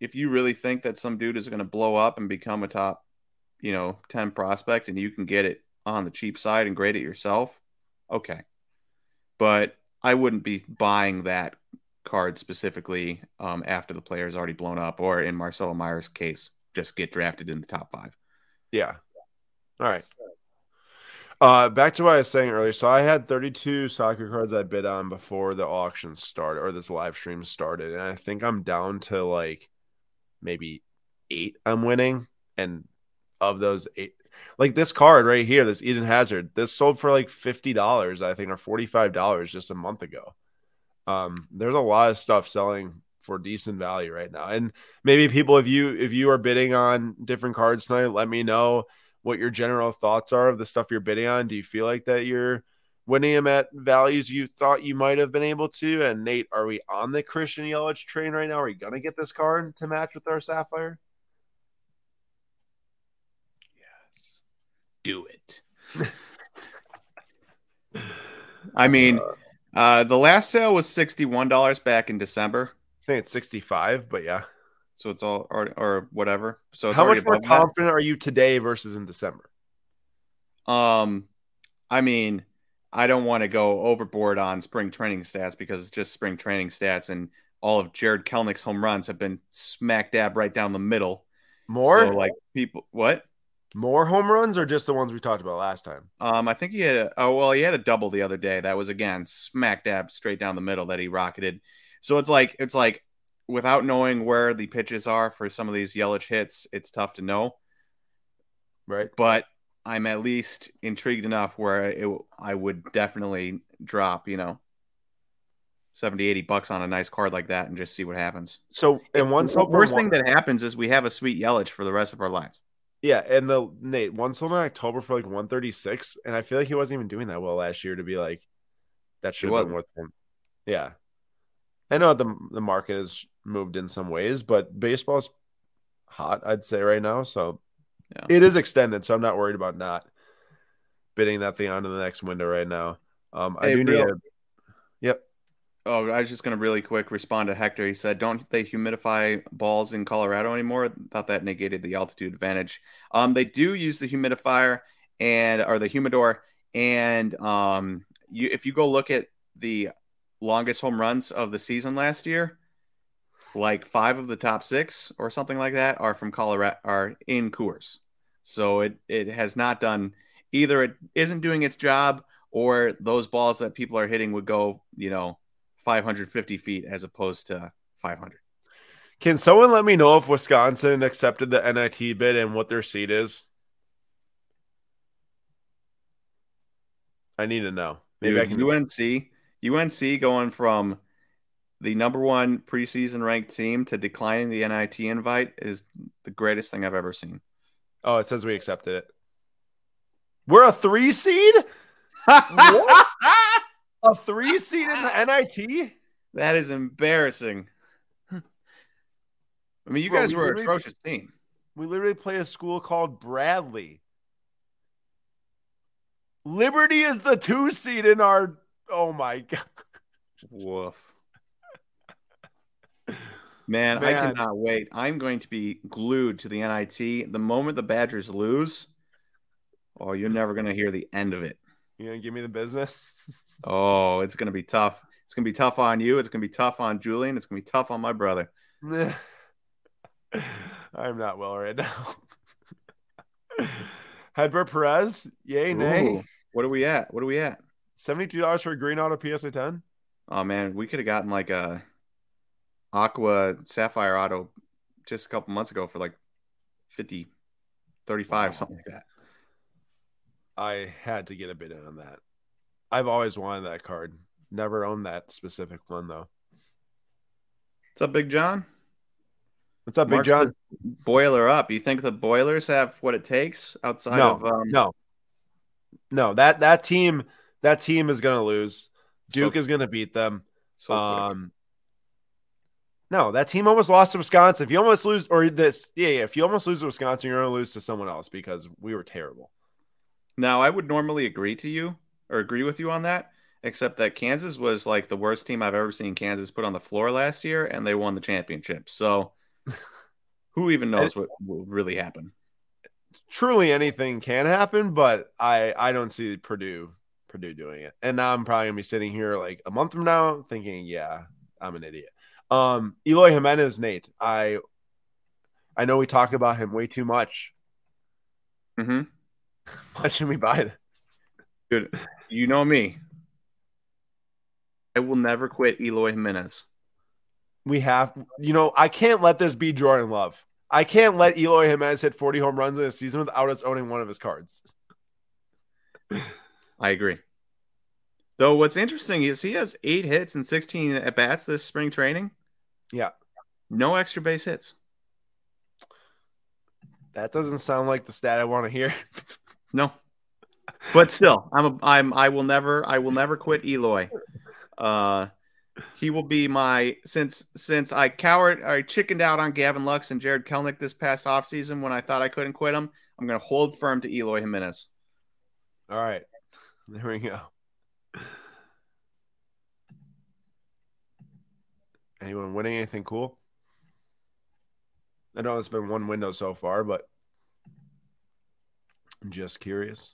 if you really think that some dude is going to blow up and become a top, you know, ten prospect, and you can get it on the cheap side and grade it yourself, okay. But I wouldn't be buying that card specifically um, after the player is already blown up, or in Marcelo Meyer's case, just get drafted in the top five. Yeah. All right. Uh, back to what I was saying earlier. So I had 32 soccer cards I bid on before the auction started or this live stream started, and I think I'm down to like maybe eight. I'm winning, and of those eight, like this card right here, this Eden Hazard, this sold for like fifty dollars, I think, or forty five dollars just a month ago. Um, there's a lot of stuff selling for decent value right now. And maybe people, if you if you are bidding on different cards tonight, let me know what your general thoughts are of the stuff you're bidding on. Do you feel like that you're winning them at values you thought you might have been able to? And Nate, are we on the Christian Yelich train right now? Are we gonna get this card to match with our Sapphire? Yes. Do it. <laughs> I mean, uh, uh, the last sale was sixty-one dollars back in December. I think it's sixty-five, but yeah. So it's all or, or whatever. So how much more confident that. are you today versus in December? Um, I mean, I don't want to go overboard on spring training stats because it's just spring training stats, and all of Jared Kelenic's home runs have been smack dab right down the middle. More So, like people, what? more home runs or just the ones we talked about last time? Um, I think he had. A, oh well, he had a double the other day. That was again smack dab straight down the middle that he rocketed. So it's like it's like without knowing where the pitches are for some of these Yelich hits, it's tough to know. Right. But I'm at least intrigued enough where it, I would definitely drop, you know, 70, 80 bucks on a nice card like that and just see what happens. So and one the worst thing that happens is we have a sweet Yelich for the rest of our lives. Yeah, and the Nate one sold in October for like 136, and I feel like he wasn't even doing that well last year to be like that should have been worth him. Yeah. I know the the market has moved in some ways, but baseball's hot, I'd say right now. So Yeah. it is extended, so I'm not worried about not bidding that thing onto the next window right now. Um I Hey, do need a Yep. Oh, I was just going to really quick respond to Hector. He said, "Don't they humidify balls in Colorado anymore?" Thought that negated the altitude advantage. Um, they do use the humidifier and or the humidor, and um, you if you go look at the longest home runs of the season last year, like five of the top six or something like that are from Colorado are in Coors. So it it has not done either. It isn't doing its job, or those balls that people are hitting would go, you know, 550 feet as opposed to 500. Can someone let me know if Wisconsin accepted the NIT bid and what their seat is? I need to know. Maybe I can UNC, UNC going from the number one preseason ranked team to declining the NIT invite is the greatest thing I've ever seen. Oh, it says we accepted it. We're a three seed? What? <laughs> a three seed in the NIT? That is embarrassing. I mean, you Bro, guys we were an atrocious team. We literally play a school called Bradley. Liberty is the two seed in our. Oh my <laughs> god! Woof. Man, I cannot wait. I'm going to be glued to the NIT. The moment the Badgers lose, oh, you're never going to hear the end of it. You gonna give me the business? <laughs> Oh, it's going to be tough. It's going to be tough on you. It's going to be tough on Julian. It's going to be tough on my brother. <laughs> I'm not well right now. <laughs> Hedbert Perez, yay, nay. Ooh, what are we at? What are we at? Seventy-two dollars for a green auto PSA ten. Oh man, we could have gotten like a Aqua Sapphire Auto just a couple months ago for like 50, 35, Wow. something like that. I had to get a bid in on that. I've always wanted that card. Never owned that specific one though. What's up, Big John? What's up, Big Mark's John? Boiler up. You think the Boilers have what it takes outside No, of um, No, no that that team that team is gonna lose. Duke So- is gonna beat them. so? Um, no, that team almost lost to Wisconsin. If you almost lose, or this, yeah, yeah, if you almost lose to Wisconsin, you're gonna lose to someone else because we were terrible. Now, I would normally agree to you or agree with you on that, except that Kansas was like the worst team I've ever seen Kansas put on the floor last year, and they won the championship. So, <laughs> who even knows what will really happen? Truly, anything can happen, but I I don't see Purdue Purdue doing it. And now I'm probably gonna be sitting here like a month from now thinking, yeah, I'm an idiot. Um, Eloy Jimenez, Nate. I I know we talk about him way too much. hmm <laughs> Why should we buy this? Dude, you know me. I will never quit Eloy Jimenez. we have you know i can't let this be jordan love i can't let eloy jimenez hit 40 home runs in a season without us owning one of his cards I agree. Though what's interesting is he has eight hits and 16 at bats this spring training. Yeah No extra base hits. that doesn't sound like the stat i want to hear <laughs> No. <laughs> But still, I'm a, I'm I will never I will never quit Eloy. Uh he will be my since since I cowered I chickened out on Gavin Lux and Jared Kelenic this past offseason when I thought I couldn't quit him. I'm gonna hold firm to Eloy Jimenez. all right there we go Anyone winning anything cool? I know it's been one window so far, but I'm just curious.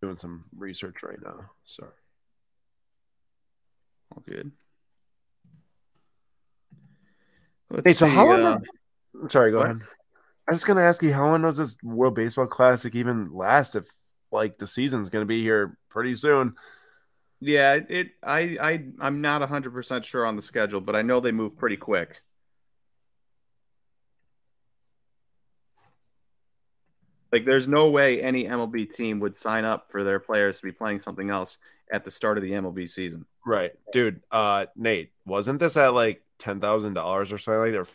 Doing some research right now. Sorry. All good. Let's hey, so see, how long? Uh, sorry, go what? ahead. I'm just going to ask you, how long does this World Baseball Classic even last if like the season's gonna be here pretty soon. Yeah, it. I. I. I'm not 100 percent sure on the schedule, but I know they move pretty quick. Like, there's no way any MLB team would sign up for their players to be playing something else at the start of the MLB season. Right, dude. Uh, Nate, wasn't this at like ten thousand dollars or something? Like.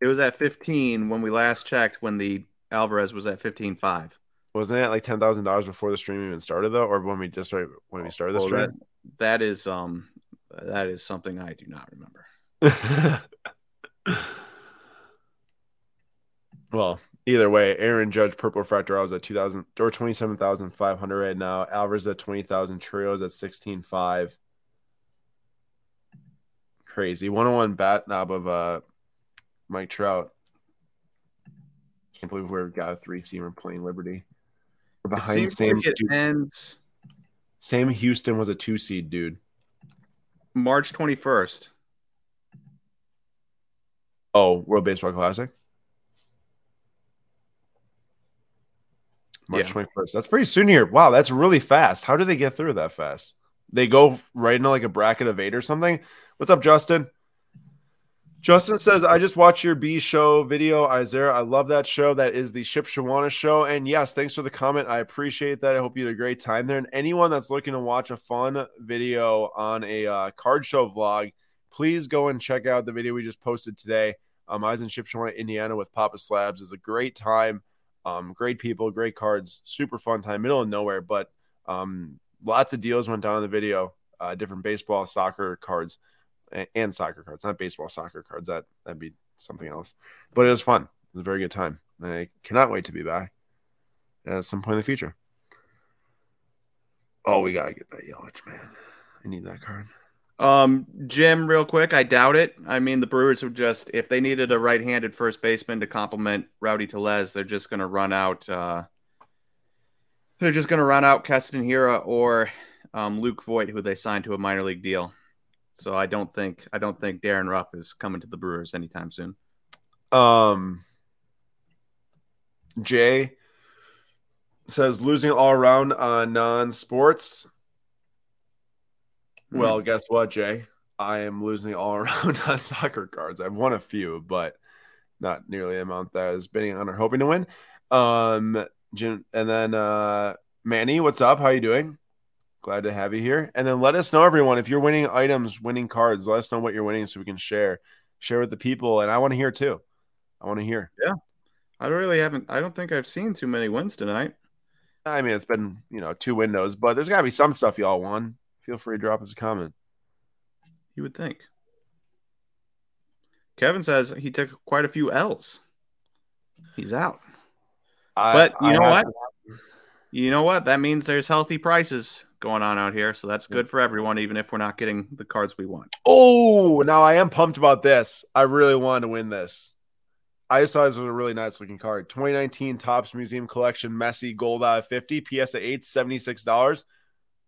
It was at fifteen when we last checked. When the Alvarez was at fifteen five. Wasn't that like ten thousand dollars before the stream even started though, or when we just started when we started the oh, stream? That, that is um that is something I do not remember. <laughs> well, either way, Aaron Judge Purple Refractor I was at two thousand or twenty seven thousand five hundred right now. Alvarez at twenty thousand. Trios at sixteen five. Crazy one on one bat knob of uh Mike Trout. Can't believe we've got a three seamer playing Liberty. Behind same. Like ends. Sam Houston was a two seed, dude. March twenty first. Oh, World Baseball Classic. March twenty yeah. first. That's pretty soon here. Wow, that's really fast. How do they get through that fast? They go right into like a bracket of eight or something. What's up, Justin? Justin says, I just watched your B show video, Isaiah. I love that show. That is the Shipshewana show. And yes, thanks for the comment. I appreciate that. I hope you had a great time there. And anyone that's looking to watch a fun video on a uh, card show vlog, please go and check out the video we just posted today. Um, I was in Shipshewana, Indiana with Papa Slabs. It's a great time. Um, great people, great cards, super fun time, middle of nowhere, but um, lots of deals went down in the video. Uh, different baseball, soccer cards and soccer cards, not baseball soccer cards. That that'd be something else. But it was fun. It was a very good time. I cannot wait to be back at some point in the future. Oh, we gotta get that Yelich, man. I need that card. Um, Jim, real quick, I doubt it. I mean, the Brewers would just if they needed a right-handed first baseman to complement Rowdy Tellez, they're just gonna run out. Uh, they're just gonna run out Keston Hiura or um, Luke Voit, who they signed to a minor league deal. So I don't think I don't think Darin Ruf is coming to the Brewers anytime soon. Um, Jay says losing all around on non-sports. Mm-hmm. Well, guess what, Jay? I am losing all <laughs> around on soccer cards. I've won a few, but not nearly the amount that I was bidding on or hoping to win. Um, Jim, and then uh, Manny, what's up? How you doing? Glad to have you here. And then let us know, everyone, if you're winning items, winning cards, let us know what you're winning so we can share, share with the people. And I want to hear too. I want to hear. Yeah. I really haven't, I don't think I've seen too many wins tonight. I mean, it's been, you know, two windows, but there's got to be some stuff y'all won. Feel free to drop us a comment. You would think. Kevin says he took quite a few L's. He's out. I, but you I know what? To... You know what? That means there's healthy prices going on out here. So that's good for everyone, even if we're not getting the cards we want. Oh, now I am pumped about this. I really wanted to win this. I just thought this was a really nice looking card. 2019 Topps Museum Collection Messi Gold out of 50, PSA 8, $76.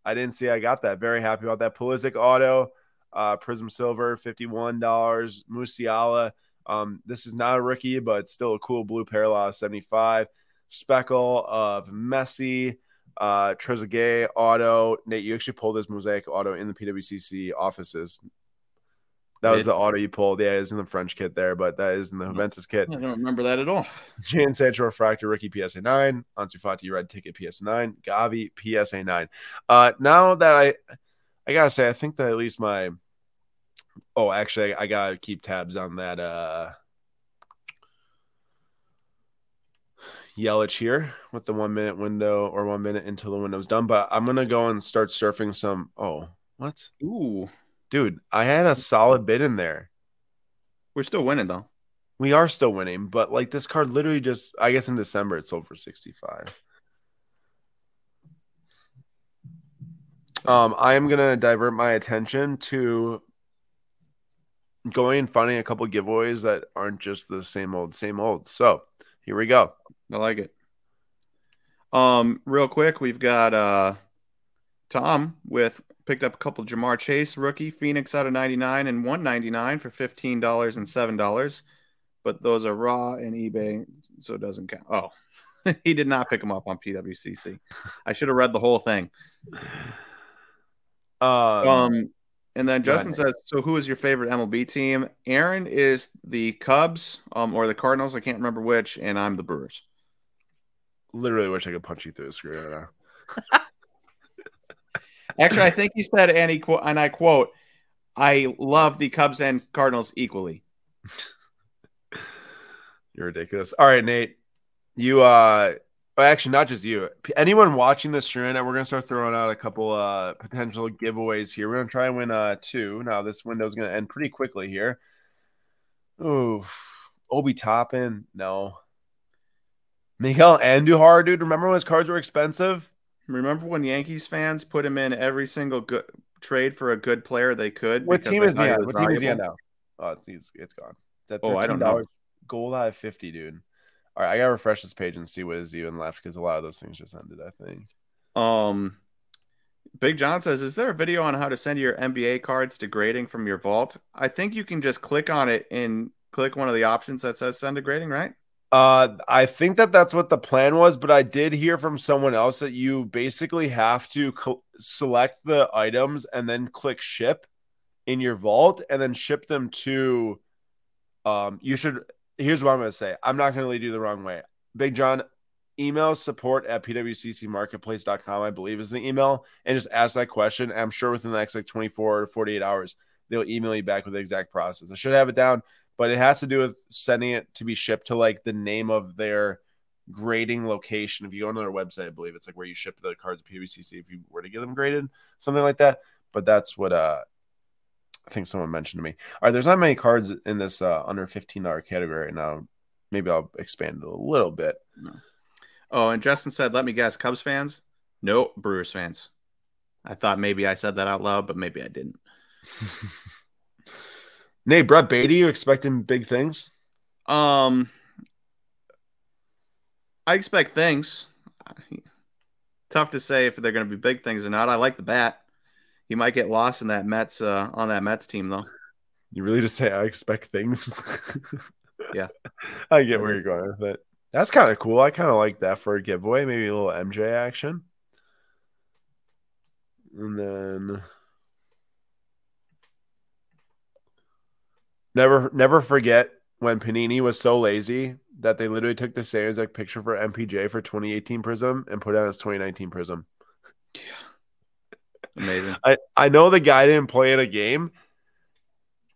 I didn't see I got that. Very happy about that. Pulisic Auto, uh, Prizm Silver, $51. Musiala. Um, this is not a rookie, but still a cool blue parallel, 75. Speckle of Messi uh Trezeguet auto. Nate, you actually pulled this mosaic auto in the PWCC offices. That was the auto you pulled. Yeah, it's in the French kit there, but that is in the Juventus kit. I don't remember that at all. Jadon Sancho refractor rookie PSA nine, Ansu Fati red ticket PSA nine, Gavi PSA nine. Uh, now that I, I gotta say, I think that at least my, oh, actually, I gotta keep tabs on that. Uh, Yelich here with the one minute window or one minute until the window's done. But I'm gonna go and start surfing some. Oh, what? Ooh, dude, I had a solid bid in there. We're still winning though. We are still winning, but like this card literally just I guess in December it sold for 65. Um, I am gonna divert my attention to going and finding a couple giveaways that aren't just the same old, same old. So here we go. I like it. Um, real quick, we've got uh Tom with picked up a couple Ja'Marr Chase rookie Phoenix out of 99 and 199 for $15 and $7. But those are raw and eBay, so it doesn't count. Oh, <laughs> he did not pick them up on PWCC. I should have read the whole thing. <sighs> Um, Um, and then Justin says, "So who is your favorite MLB team?" Aaron is the Cubs, um, or the Cardinals. I can't remember which, and I'm the Brewers. Literally wish I could punch you through the screen right now. <laughs> Actually, I think he said, and he quote, and I quote, "I love the Cubs and Cardinals equally." <laughs> You're ridiculous. All right, Nate. You uh well, actually not just you. Anyone watching this stream now, we're gonna start throwing out a couple uh potential giveaways here. We're gonna try and win uh two. Now this window's gonna end pretty quickly here. Ooh, Obi Toppin, no. Miguel Andujar, dude. Remember when his cards were expensive? Remember when Yankees fans put him in every single good trade for a good player they could? What team is he on? What team is he on now? Oh, it's it's, it's gone. It's at Oh, I don't know. Gold out of 50, dude. All right, I gotta refresh this page and see what is even left because a lot of those things just ended, I think. Um, Big John says, "Is there a video on how to send your NBA cards to grading from your vault?" I think you can just click on it and click one of the options that says send to grading, right? Uh, I think that that's what the plan was, but I did hear from someone else that you basically have to co- select the items and then click ship in your vault and then ship them to. Um, you should. Here's what I'm going to say. I'm not going to lead you the wrong way. Big John, email support at pwccmarketplace.com, I believe is the email, and just ask that question. I'm sure within the next like 24 to 48 hours, they'll email you back with the exact process. I should have it down, but it has to do with sending it to be shipped to like the name of their grading location. If you go on their website, I believe it's like where you ship the cards to PWCC if you were to get them graded, something like that. But that's what uh I think someone mentioned to me. All right, there's not many cards in this uh, under $15 category right now. Maybe I'll expand it a little bit. Oh, and Justin said, "Let me guess, Cubs fans? Nope, Brewers fans." I thought maybe I said that out loud, but maybe I didn't. <laughs> Nate, Brett Baty, you expecting big things? Um, I expect things. Tough to say if they're going to be big things or not. I like the bat. He might get lost in that Mets uh, on that Mets team though. You really just say I expect things. <laughs> Yeah. I get where you're going with it. That's kind of cool. I kind of like that for a giveaway. Maybe a little MJ action. And then never never forget when Panini was so lazy that they literally took the same exact picture for MPJ for 2018 Prizm and put it on his 2019 Prizm. Yeah. Amazing. I, I know the guy didn't play in a game.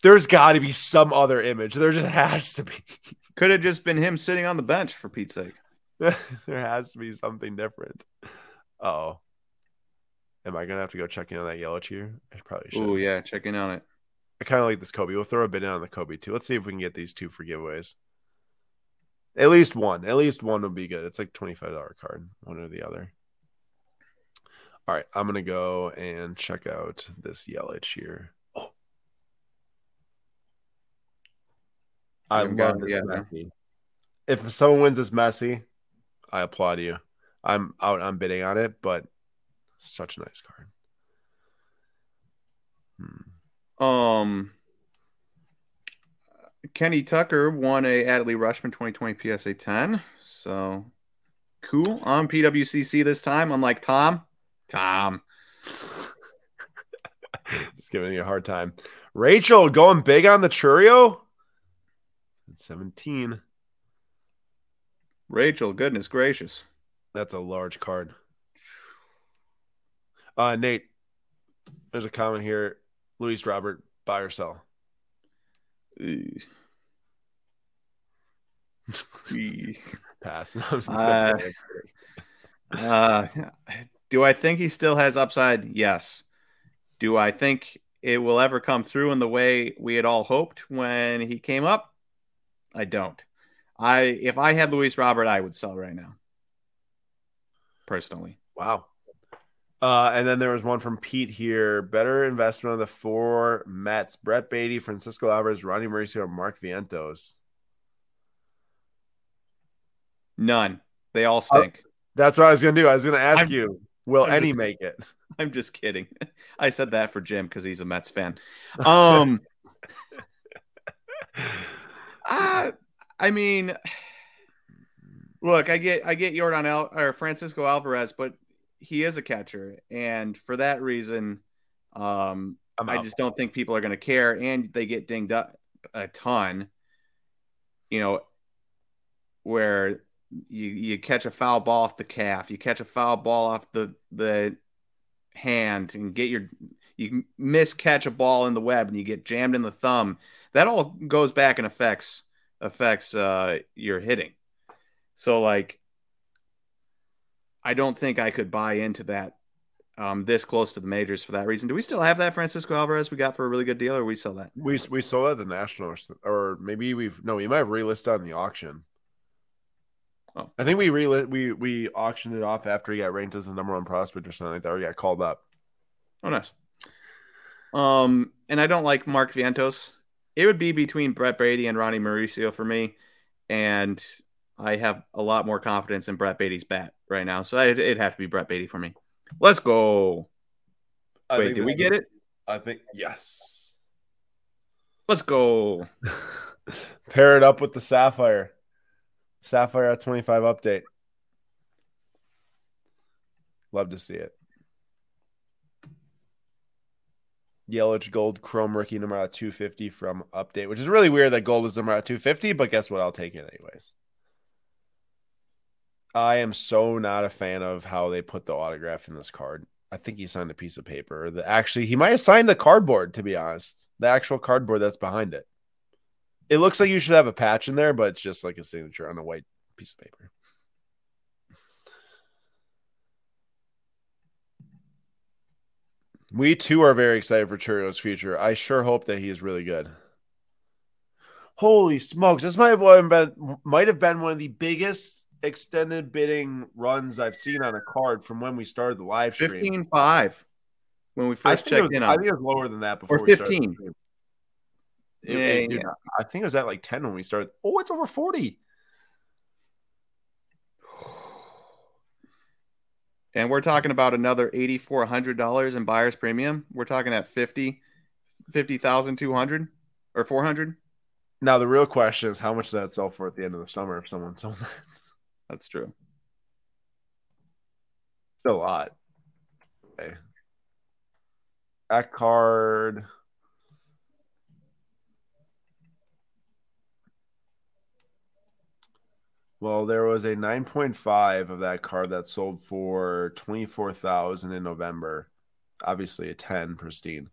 There's got to be some other image. There just has to be. <laughs> Could have just been him sitting on the bench for Pete's sake. <laughs> there has to be something different. Oh, am I gonna have to go check in on that yellow cheer? I probably should. Oh yeah, check in on it. I kind of like this Kobe. We'll throw a bid in on the Kobe too. Let's see if we can get these two for giveaways. At least one. At least one would be good. It's like twenty five dollar card, one or the other. All right, I'm gonna go and check out this Yelich here. Oh, I love this no. Messi. If someone wins this Messi, I applaud you. I'm out. I'm bidding on it, but such a nice card. Hmm. Um, Kenny Tucker won a Adley Rutschman 2020 PSA 10. So cool on PWCC this time, unlike Tom. Tom. <laughs> Just giving you a hard time. Rachel going big on the Chourio. It's 17. Rachel, goodness gracious. That's a large card. Uh Nate, there's a comment here. Luis Robert, buy or sell. Pass. No, I'm just- Uh, Uh, do I think he still has upside? Yes. Do I think it will ever come through in the way we had all hoped when he came up? I don't. I if I had Luis Robert, I would sell right now. Personally. wow. Uh, and then there was one from Pete here. Better investment of the four Mets: Brett Baty, Francisco Alvarez, Ronnie Mauricio, Mark Vientos. None. They all stink. That's what I was gonna do. I was gonna ask I'm- you, will I'm any just- make it? <laughs> I'm just kidding. <laughs> I said that for Jim because he's a Mets fan. Um, <laughs> I, I mean, <sighs> look, I get I get Jordan Al or Francisco Alvarez, but he is a catcher, and for that reason, um, I just don't think people are going to care, and they get dinged up a ton. You know, where you you catch a foul ball off the calf, you catch a foul ball off the the hand, and get your you miss catch a ball in the web, and you get jammed in the thumb. That all goes back and affects affects uh, your hitting. So like, I don't think I could buy into that um, this close to the majors for that reason. Do we still have that Francisco Alvarez we got for a really good deal, or we sell that? We we sold at the national, or maybe we've no, we might have relisted on the auction. Oh. I think we relit we we auctioned it off after he got ranked as the number one prospect or something like that, or he got called up. Oh, nice. Um, and I don't like Mark Vientos. It would be between Brett Brady and Ronnie Mauricio for me, and I have a lot more confidence in Brett Baty's bat right now, so it'd, it'd have to be Brett Baty for me. Let's go. I Wait, did we get it? I think yes. Let's go. <laughs> Pair it up with the Sapphire. Sapphire at 25 update. Love to see it. Yellowish gold chrome rookie number out 250 from update, which is really weird that gold is number out 250, but guess what? I'll take it anyways. I am so not a fan of how they put the autograph in this card. I think he signed a piece of paper. The actually he might have signed the cardboard, to be honest. The actual cardboard that's behind it. It looks like you should have a patch in there, but it's just like a signature on a white piece of paper. We too are very excited for Chourio's future. I sure hope that he is really good. Holy smokes! This might have been might have been one of the biggest extended bidding runs I've seen on a card from when we started the live stream. 15 5 when we first it was, checked in I think it was lower than that before. Or we started the 15. stream. Yeah, Dude, yeah. I think it was at like 10 when we started. Oh, it's over 40. And we're talking about another $8,400 in buyer's premium. We're talking at 50, 50,200 or 400. Now, the real question is how much does that sell for at the end of the summer if someone sold that? That's true. Still a lot. Okay. That card. Well, there was a 9.5 of that card that sold for 24,000 in November. Obviously a 10 pristine.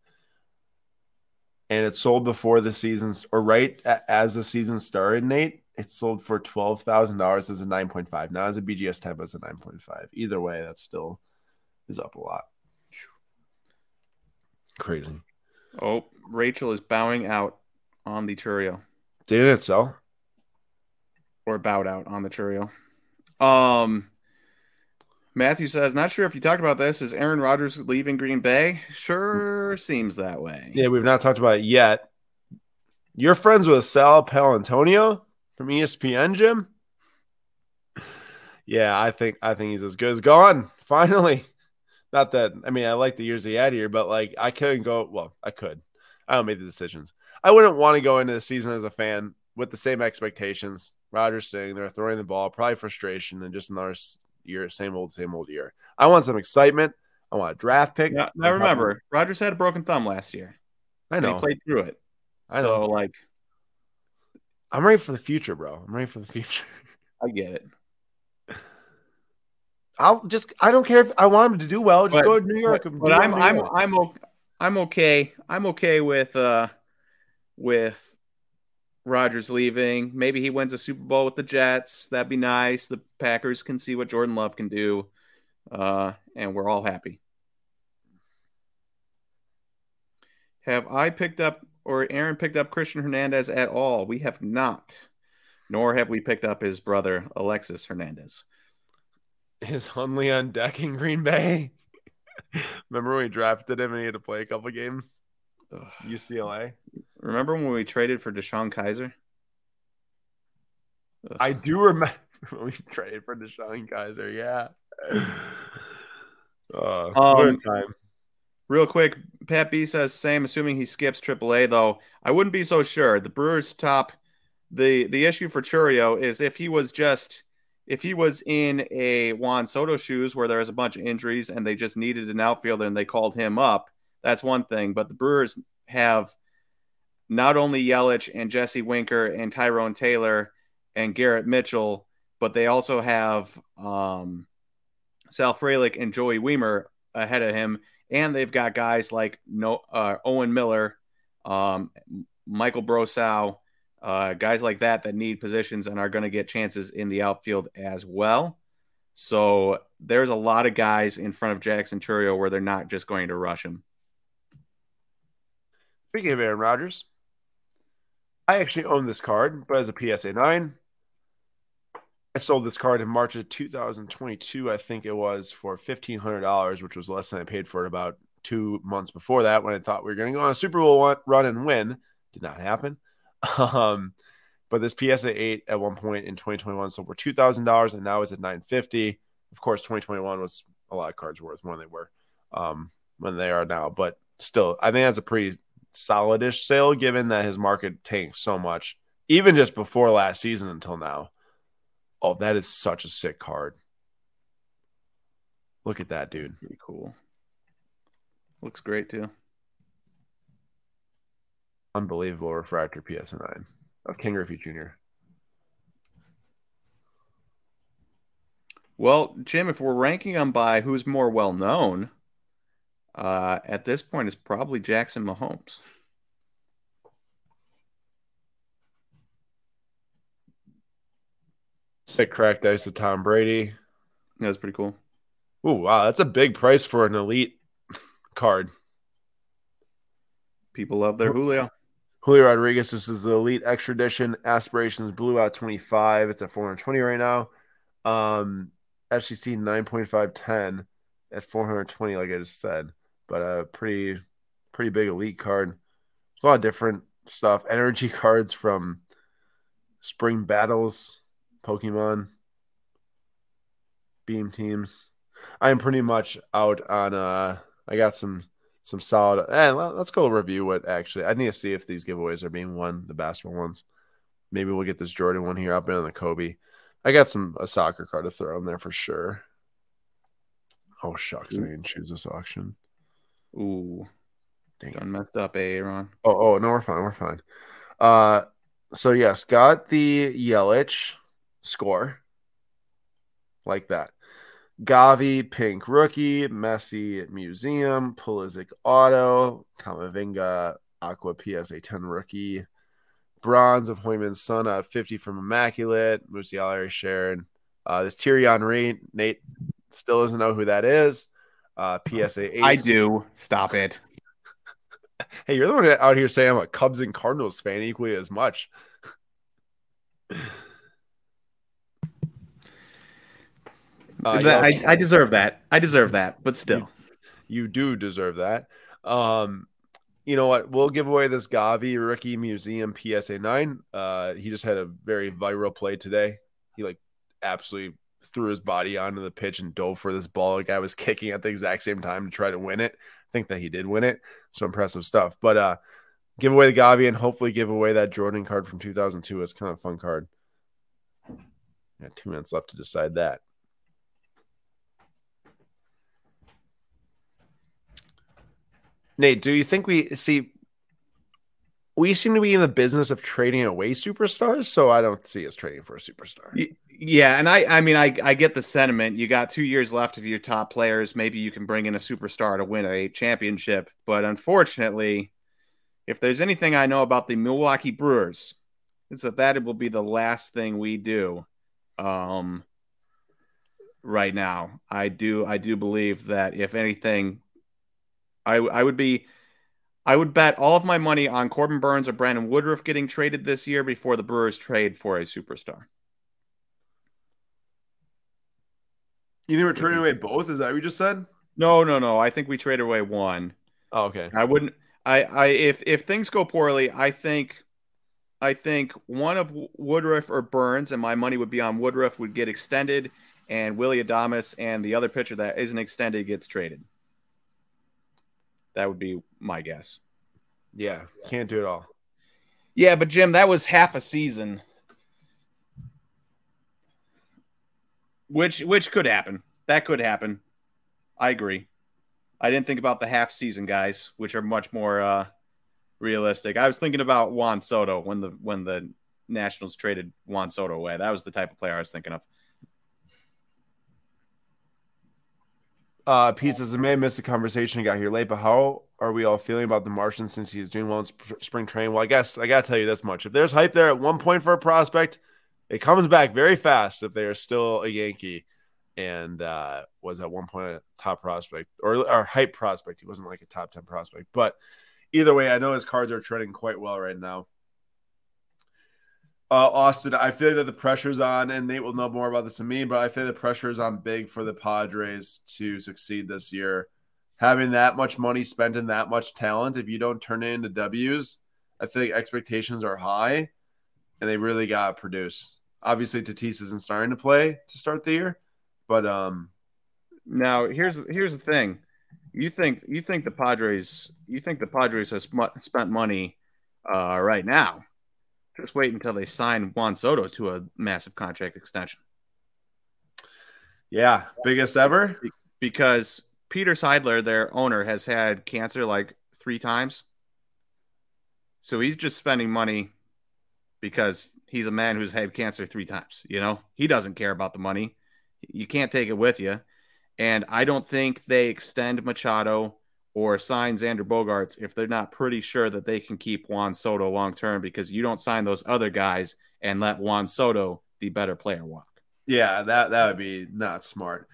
And it sold before the season's or right as the season started, Nate. It sold for $12,000 as a 9.5. Now as a BGS 10 as a 9.5. Either way, that still is up a lot. Crazy. Oh, Rachel is bowing out on the Chourio Didn't it sell? or bowed out on the Chourio. Um, Matthew says, not sure if you talked about this. Is Aaron Rodgers leaving Green Bay? Sure seems that way. Yeah, we've not talked about it yet. You're friends with Sal Paolantonio from ESPN, Jim? Yeah, I think I think he's as good as gone. <laughs> Finally. Not that I mean I like the years he had here, but like I couldn't go well, I could. I don't make the decisions. I wouldn't want to go into the season as a fan with the same expectations. Rodgers saying they're throwing the ball, probably frustration, and just another year, same old, same old year. I want some excitement. I want a draft pick. Now, now remember, Rodgers had a broken thumb last year. I know. he played through it. I so, know. like, I'm ready for the future, bro. I'm ready for the future. <laughs> I get it. I'll just I don't care if I want him to do well. Just But- go to New York. But, but I'm I'm you. I'm o- I'm okay. I'm okay with uh with Rodgers leaving. Maybe he wins a Super Bowl with the Jets. That'd be nice. The Packers can see what Jordan Love can do, uh, and we're all happy. Have I picked up or Aaron picked up Christian Hernandez at all? We have not, nor have we picked up his brother Alexis Hernandez. Is Hundley on deck in Green Bay? <laughs> Remember when we drafted him and he had to play a couple games? Ugh. UCLA. Remember when we traded for DeShone Kizer? I do remember. <laughs> we traded for DeShone Kizer. Yeah. <sighs> Uh, Um, time. Real quick, Pat B says same, assuming he skips AAA though. I wouldn't be so sure. The Brewers top the the issue for Chourio is if he was just if he was in a Juan Soto shoes where there was a bunch of injuries and they just needed an outfielder and they called him up, that's one thing. But the Brewers have not only Yelich and Jesse Winker and Tyrone Taylor and Garrett Mitchell, but they also have um, Sal Frelick and Joey Wiemer ahead of him, and they've got guys like no uh, Owen Miller, um, Michael Brosseau, uh, guys like that that need positions and are going to get chances in the outfield as well. So there's a lot of guys in front of Jackson Chourio where they're not just going to rush him. Speaking of Aaron Rodgers, I actually own this card, but as a PSA 9, I sold this card in March of 2022, I think it was, for $1,500, which was less than I paid for it about two months before that when I thought we were going to go on a Super Bowl run and win. Did not happen. <laughs> Um, but this PSA 8 at one point in 2021 sold for $2,000 and now it's at 950 Of course, 2021 was a lot of cards worth more than they were um, when they are now. But still, I think that's a pretty solidish sale given that his market tanked so much, even just before last season until now. Oh, that is such a sick card. Look at that, dude. Pretty cool. Looks great too. Unbelievable refractor PS9 of Ken Griffey Jr. Well, Jim, if we're ranking them by who's more well known, uh, at this point, it's probably Jackson Mahomes. Sick crack dice of Tom Brady. That's pretty cool. Ooh, wow, that's a big price for an elite <laughs> card. People love their Julio. Julio Rodriguez, this is the elite extra edition. Aspirations Blue out 25. It's at 420 right now. Um, FCC 9.510 at 420, like I just said. But a pretty, pretty big elite card. There's a lot of different stuff. Energy cards from Spring Battles, Pokemon, Beam Teams. I am pretty much out on uh I got some some solid and eh, let's go review what actually I need to see if these giveaways are being won, the basketball ones. Maybe we'll get this Jordan one here. I've been on the Kobe. I got some a soccer card to throw in there for sure. Oh shucks, I didn't choose this auction. Ooh. Dang Done messed up, eh, Aaron? Oh, oh no, we're fine. We're fine. Uh so yes, got the Yelich score. Like that. Gavi, Pink Rookie, Messi Museum, Pulisic Auto, Kamavinga, Aqua PSA 10 Rookie, Bronze of Hoyman's Son at 50 from Immaculate, Musiala Sharon. Uh, this Thierry Henry, Nate still doesn't know who that is. Uh, PSA 8. I do. Stop it. <laughs> Hey, you're the one out here saying I'm a Cubs and Cardinals fan equally as much. <laughs> Uh, that, I, I, deserve that. I deserve that, but still. You, you, do deserve that. Um, you know what? We'll give away this Gavi Rookie Museum PSA 9. Uh, he just had a very viral play today. He like absolutely threw his body onto the pitch and dove for this ball. Like I was <laughs> kicking at the exact same time to try to win it. I think that he did win it. So impressive stuff. But uh give away the Gavi and hopefully give away that Jordan card from 2002. It's kind of a fun card. Got two minutes left to decide that. Nate, do you think we see? We seem to be in the business of trading away superstars, so I don't see us trading for a superstar. Yeah, and I, I mean, I, I get the sentiment. You got two years left of your top players. Maybe you can bring in a superstar to win a championship, but unfortunately, if there's anything I know about the Milwaukee Brewers, it's that that will be the last thing we do. Um, right now, I do, I do believe that if anything, I I would be I would bet all of my money on Corbin Burnes or Brandon Woodruff getting traded this year before the Brewers trade for a superstar. You think we're trading away both? Is that what you just said? No, no, no. I think we trade away one. Oh, okay. I wouldn't. I, I, if if things go poorly, I think I think one of Woodruff or Burnes, and my money would be on Woodruff, would get extended, and Willie Adames and the other pitcher that isn't extended gets traded. That would be my guess. Yeah, can't do it all. Yeah, but Jim, that was half a season. Which which could happen. That could happen. I agree. I didn't think about the half season guys, which are much more uh, realistic. I was thinking about Juan Soto when the when the Nationals traded Juan Soto away. That was the type of player I was thinking of. Uh, Pizzas may missed the conversation got here late, but how are we all feeling about the Martian since he's doing well in sp- spring training? Well, I guess I gotta tell you this much: if there's hype there at one point for a prospect, it comes back very fast if they are still a Yankee and uh, was at one point a top prospect or, or hype prospect. He wasn't like a top 10 prospect, but either way, I know his cards are trending quite well right now. Uh, Austin, I feel that the pressure's on, and Nate will know more about this than me, but I feel the pressure is on big for the Padres to succeed this year. Having that much money spent and that much talent, if you don't turn it into W's, I think expectations are high, and they really got to produce. Obviously, Tatis isn't starting to play to start the year, but um, now here's here's the thing: you think you think the Padres you think the Padres have spent money uh, right now. Just wait until they sign Juan Soto to a massive contract extension. Yeah, biggest ever. Because Peter Seidler, their owner, has had cancer like three times. So he's just spending money because he's a man who's had cancer three times. You know, he doesn't care about the money. You can't take it with you. And I don't think they extend Machado or sign Xander Bogaerts if they're not pretty sure that they can keep Juan Soto long term because you don't sign those other guys and let Juan Soto, the better player, walk. Yeah, that that would be not smart.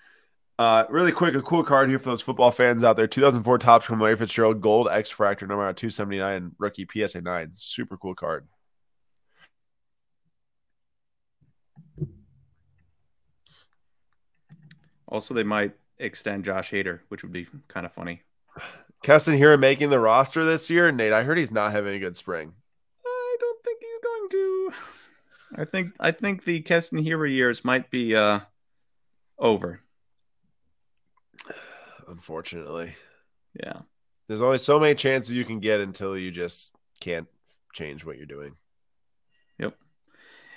Uh, really quick, a cool card here for those football fans out there. 2004 Topps from Larry Fitzgerald, Gold X Fractor, number 279, rookie PSA 9. Super cool card. Also, they might extend Josh Hader, which would be kind of funny. Keston Hiura making the roster this year. Nate, I heard he's not having a good spring. I don't think he's going to. I think I think the Keston Hiura years might be uh, over. Unfortunately. Yeah. There's only so many chances you can get until you just can't change what you're doing. Yep.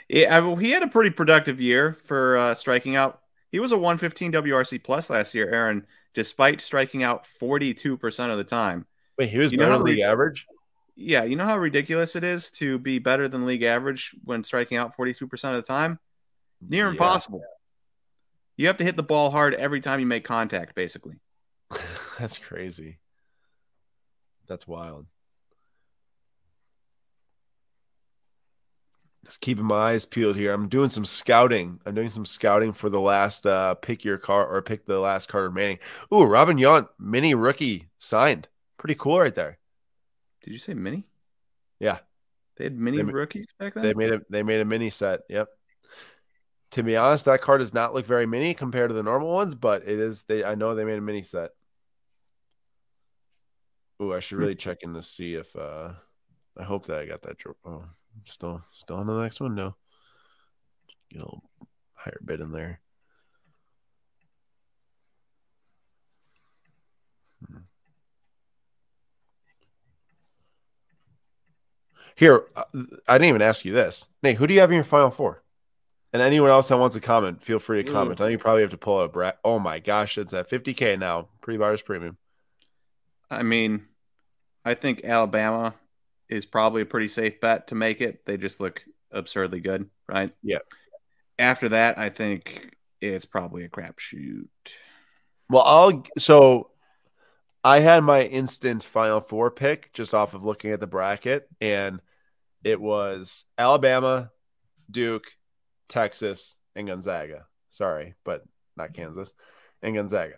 Yeah, well, he had a pretty productive year for uh, striking out he was a 115 WRC plus last year, Aaron, despite striking out 42% of the time. Wait, he was you better than league average? Yeah, you know how ridiculous it is to be better than league average when striking out 42% of the time? Near yeah. impossible. You have to hit the ball hard every time you make contact, basically. <laughs> That's crazy. That's wild. Just keeping my eyes peeled here. I'm doing some scouting. I'm doing some scouting for the last uh, pick your car or pick the last card remaining. Ooh, Robin Yount, mini rookie signed. Pretty cool right there. Did you say mini? Yeah. They had mini they, rookies back then? They made a they made a mini set. Yep. To be honest, that card does not look very mini compared to the normal ones, but it is they I know they made a mini set. Ooh, I should hmm. really check in to see if uh I hope that I got that. Oh, Still, still on the next one. No, get a little higher bid in there. Hmm. Here, uh, I didn't even ask you this. Nate, who do you have in your final four? And anyone else that wants to comment, feel free to comment. Ooh. I think you probably have to pull up. Brad. Oh my gosh, it's at 50K now. Pre buyers premium. I mean, I think Alabama is probably a pretty safe bet to make it. They just look absurdly good, right? Yeah. After that, I think it's probably a crapshoot. Well, I'll so I had my instant final four pick just off of looking at the bracket, and it was Alabama, Duke, Texas, and Gonzaga. Sorry, but not Kansas and Gonzaga.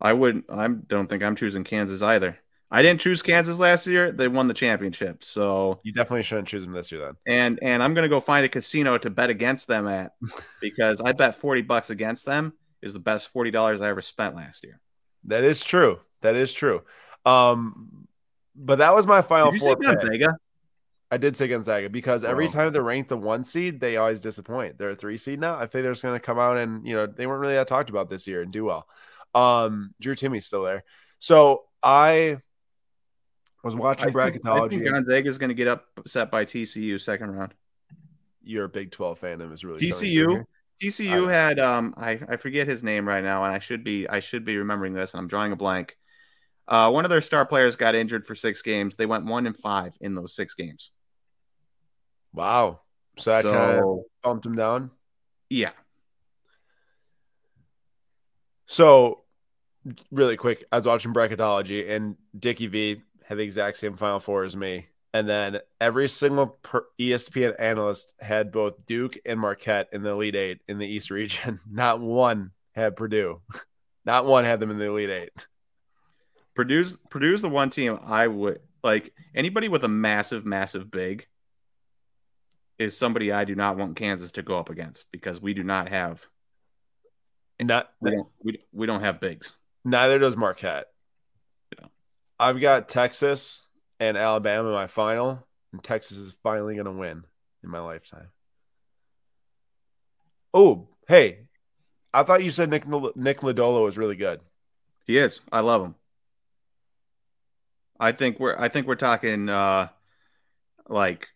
I wouldn't. I don't think I'm choosing Kansas either. I didn't choose Kansas last year. They won the championship. So you definitely shouldn't choose them this year then. And and I'm gonna go find a casino to bet against them at <laughs> because I bet 40 bucks against them is the best $40 I ever spent last year. That is true. That is true. Um but that was my final Did you four. Gonzaga? I did say Gonzaga because every time they're ranked the one seed, they always disappoint. They're a three seed now. I think they're just going to come out and you know they weren't really that talked about this year and do well. Um, Drew Timme's still there, so I was watching bracketology. Gonzaga is going to get upset by TCU second round. You're a Big Twelve fan, and is really TCU. TCU had um I, I forget his name right now, and I should be I should be remembering this, and I'm drawing a blank. Uh, one of their star players got injured for six games. They went one and five in those six games. Wow. So that so, kind of bumped him down. Yeah. So, really quick, I was watching bracketology, and Dickie V had the exact same Final Four as me. And then every single ESPN analyst had both Duke and Marquette in the Elite Eight in the East region. <laughs> Not one had Purdue. <laughs> Not one had them in the Elite Eight. Purdue's Purdue's the one team I would like. Anybody with a massive, massive big is somebody I do not want Kansas to go up against because we do not have. Not we don't we, we don't have bigs. Neither does Marquette. I've got Texas and Alabama in my final, and Texas is finally going to win in my lifetime. Oh, hey, I thought you said Nick Nick Lodolo was really good. He is. I love him. I think we're I think we're talking uh like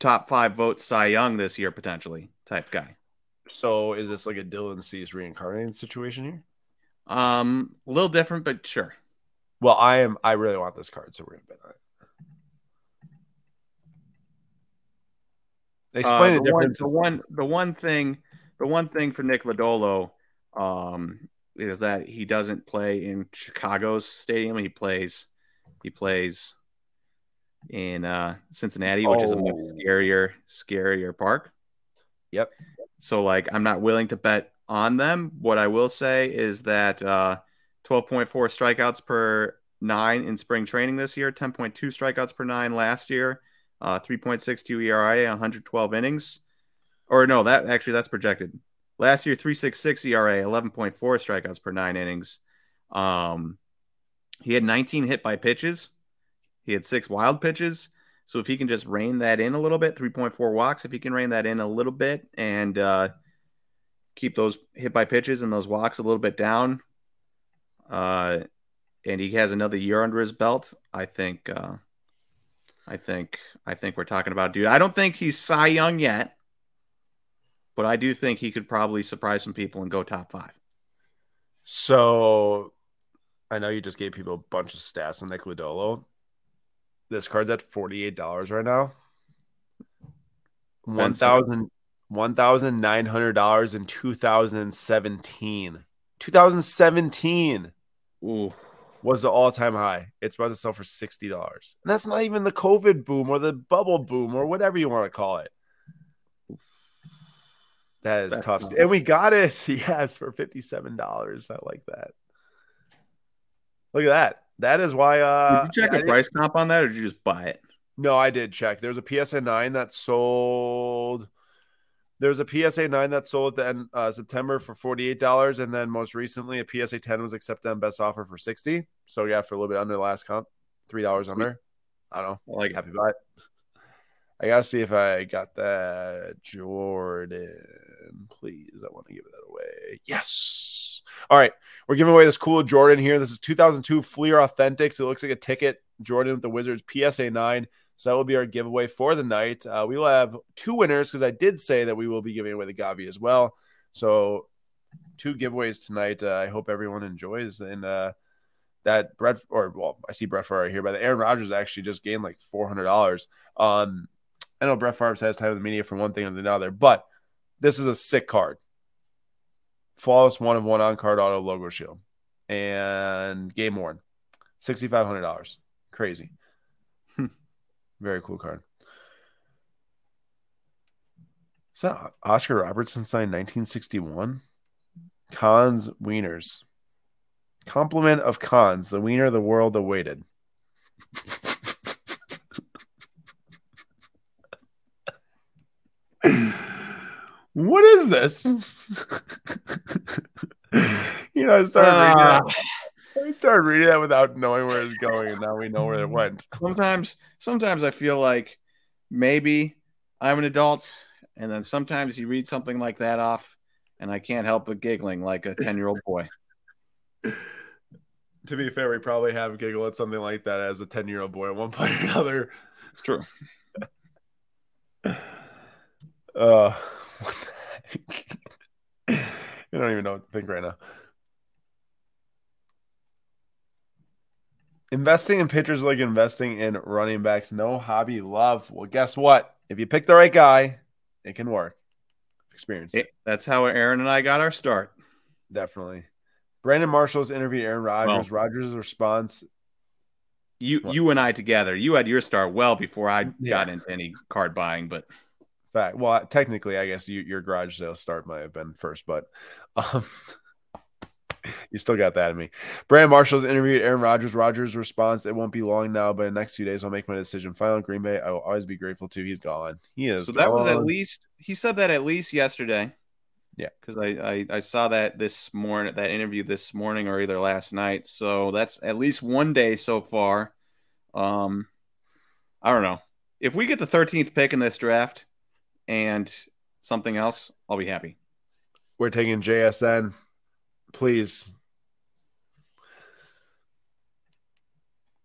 top five votes Cy Young this year potentially type guy. So is this like a Dylan Cease reincarnated situation here? Um, a little different, but sure. Well, I am. I really want this card, so we're gonna bet on it. Explain uh, the, the difference. One, the one, the one thing, the one thing for Nick Lodolo, um, is that he doesn't play in Chicago's stadium. He plays, he plays in uh, Cincinnati, which oh. is a much oh. scarier, scarier park. Yep. So like, I'm not willing to bet on them. What I will say is that uh, 12.4 strikeouts per nine in spring training this year, 10.2 strikeouts per nine last year, uh, 3.62 ERA, 112 innings. Or no, that actually that's projected. Last year, 3.66 ERA, 11.4 strikeouts per nine innings. Um, he had 19 hit by pitches. He had six wild pitches. So if he can just rein that in a little bit, 3.4 walks, if he can rein that in a little bit and uh, keep those hit by pitches and those walks a little bit down, uh, and he has another year under his belt, I think, uh, I think, I think we're talking about dude. I don't think he's Cy Young yet, but I do think he could probably surprise some people and go top five. So, I know you just gave people a bunch of stats on Nick Lodolo this card's at $48 right now. One thousand one thousand nine hundred dollars in 2017. 2017 Ooh. was the all-time high. It's about to sell for $60. And that's not even the COVID boom or the bubble boom or whatever you want to call it. That is that's tough. And we got it. <laughs> Yes, for $57. I like that. Look at that. That is why. Uh, did you check a price comp on that, or did you just buy it? No, I did check. There's a PSA nine that sold. There's a PSA nine that sold at the end uh, September for forty eight dollars, and then most recently a PSA ten was accepted on best offer for sixty. So yeah, for a little bit under the last comp, three dollars under. I don't know. I like happy buy. It. I gotta see if I got that Jordan. Please, I want to give that away. Yes. All right, we're giving away this cool Jordan here. This is 2002 Fleer Authentics. It looks like a ticket. Jordan with the Wizards PSA nine. So that will be our giveaway for the night. Uh, we will have two winners because I did say that we will be giving away the Gavi as well. So two giveaways tonight. Uh, I hope everyone enjoys and. Uh, that Brett or well, I see Brett Favre here, but Aaron Rodgers actually just gained like four hundred dollars. Um, I know Brett Favre has time with the media for one thing and another, but this is a sick card. Flawless one of one on card auto logo shield and game worn. $6,500. Crazy. Very cool card. So Oscar Robertson signed 1961. Cons Wieners. Compliment of cons, the wiener the world awaited. <laughs> what is this? <laughs> you know, I started, uh, reading. I started reading that without knowing where it's going, and now we know where it went. <laughs> Sometimes, sometimes I feel like maybe I'm an adult. And then sometimes you read something like that off, and I can't help but giggling like a 10 year old boy. <laughs> to be fair, we probably have giggled at something like that as a 10 year old boy at one <laughs> point or another. It's true. Uh, I don't even know what to think right now. Investing in pitchers like investing in running backs. No hobby love. Well, guess what? If you pick the right guy, it can work. Experience it. That's how Aaron and I got our start. Definitely. Brandon Marshall's interview, Aaron Rodgers. Well, Rodgers' response. You what? you and I together. You had your start well before I yeah. got into any card buying, but fact. Well, technically, I guess you, your garage sale start might have been first, but <laughs> um, <laughs> you still got that in me. Brandon Marshall's interviewed Aaron Rodgers. Rodgers' response: "It won't be long now, but in the next few days, I'll make my decision. Final Green Bay. I will always be grateful to. He's gone. He is. So that gone. was at least he said that at least yesterday. Yeah, because I, I I saw that this morning that interview this morning or either last night. So that's at least one day so far. Um, I don't know if we get the 13th pick in this draft and something else, I'll be happy. We're taking JSN, please.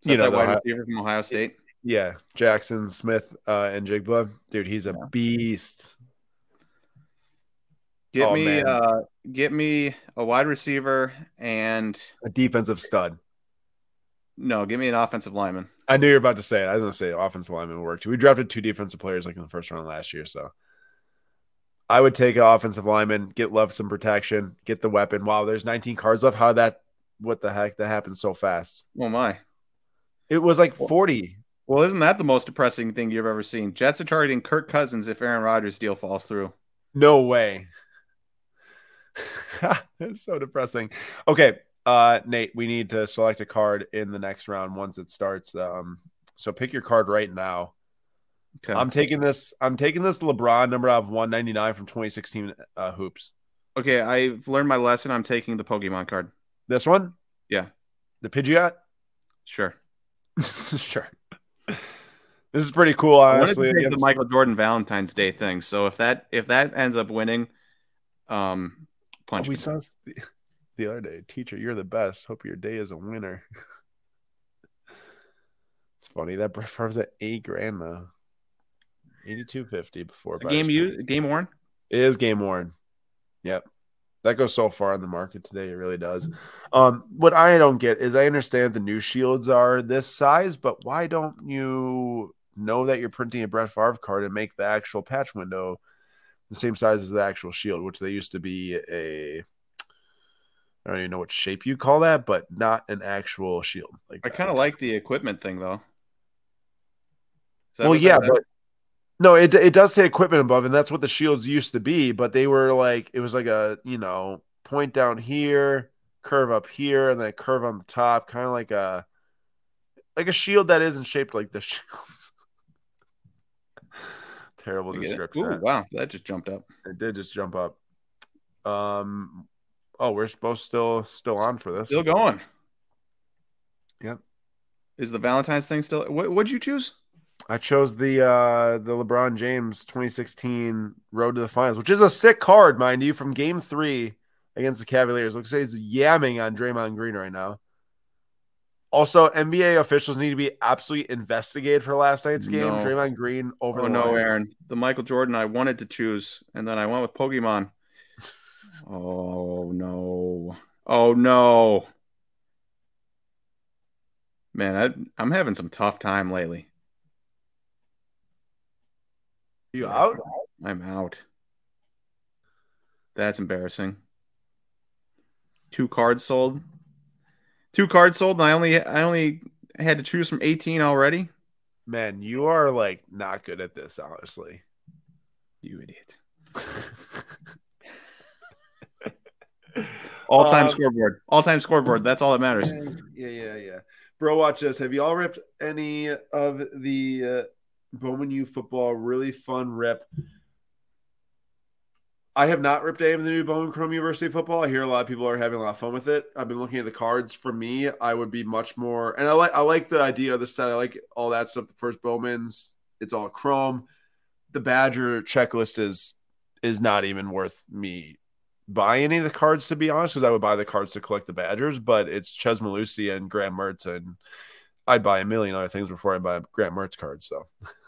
you know, wide receiver from Ohio State. Yeah, Jaxon Smith uh, and Jigba, dude, he's a yeah. beast. Get oh, me, uh, get me a wide receiver and a defensive stud. No, give me an offensive lineman. I knew you were about to say it. I was going to say offensive lineman worked. We drafted two defensive players like in the first round last year, so I would take an offensive lineman, get Love some protection, get the weapon. Wow, there's 19 cards left. How that? What the heck? That happened so fast. Oh my! It was like 40. Well, isn't that the most depressing thing you've ever seen? Jets are targeting Kirk Cousins if Aaron Rodgers' deal falls through. No way. <laughs> it's so depressing. Okay, uh, Nate, we need to select a card in the next round once it starts. Um, so pick your card right now. Okay. I'm taking this. I'm taking this LeBron number out of 199 from 2016 uh, hoops. Okay, I've learned my lesson. I'm taking the Pokemon card. This one? Yeah. The Pidgeot? Sure. <laughs> sure. This is pretty cool, honestly. I the Michael Jordan Valentine's Day thing. So if that if that ends up winning, um, punch. Oh, we saw <laughs> the other day. Teacher, you're the best. Hope your day is a winner. <laughs> it's funny that Brett Favre's at eight grand though. Eighty two fifty before game you game worn. It is game worn. Yep. That goes so far in the market today. It really does. Um, what I don't get is I understand the new shields are this size, but why don't you know that you're printing a Brett Favre card and make the actual patch window the same size as the actual shield, which they used to be a I don't even know what shape you call that, but not an actual shield. Like I kind of like the equipment thing though. Well, yeah, but no, it it does say equipment above, and that's what the shields used to be. But they were like it was like a you know point down here, curve up here, and then curve on the top, kind of like a like a shield that isn't shaped like the <laughs> shields. Terrible description. Ooh, wow, that just jumped up. It did just jump up. Um, Oh, we're supposed still still on for this. Still going. Yep. Is the Valentine's thing still? What would you choose? I chose the uh the LeBron James 2016 Road to the Finals, which is a sick card, mind you, from Game Three against the Cavaliers. Looks like he's yamming on Draymond Green right now. Also, NBA officials need to be absolutely investigated for last night's game. No. Draymond Green over. Oh no, Aaron! The Michael Jordan I wanted to choose, and then I went with Pokemon. <laughs> Oh no. Oh no. Man, I, am having some tough time lately. You out? I'm out. That's embarrassing. Two cards sold. Two cards sold, and I only I only had to choose from 18 already. Man, you are like not good at this, honestly. You idiot. <laughs> All time um, scoreboard. All time scoreboard. That's all that matters. Yeah, yeah, yeah. Bro, watch this. Have you all ripped any of the uh, Bowman U football? Really fun rip. I have not ripped any of the new Bowman Chrome University football. I hear a lot of people are having a lot of fun with it. I've been looking at the cards. For me, I would be much more, and I like I like the idea of the set. I like all that stuff. The first Bowman's It's all chrome. The Badger checklist is is not even worth me buy any of the cards to be honest, because I would buy the cards to collect the Badgers, but it's Chez Mellusi and Graham Mertz, and I'd buy a million other things before I buy Graham Mertz cards. So <laughs>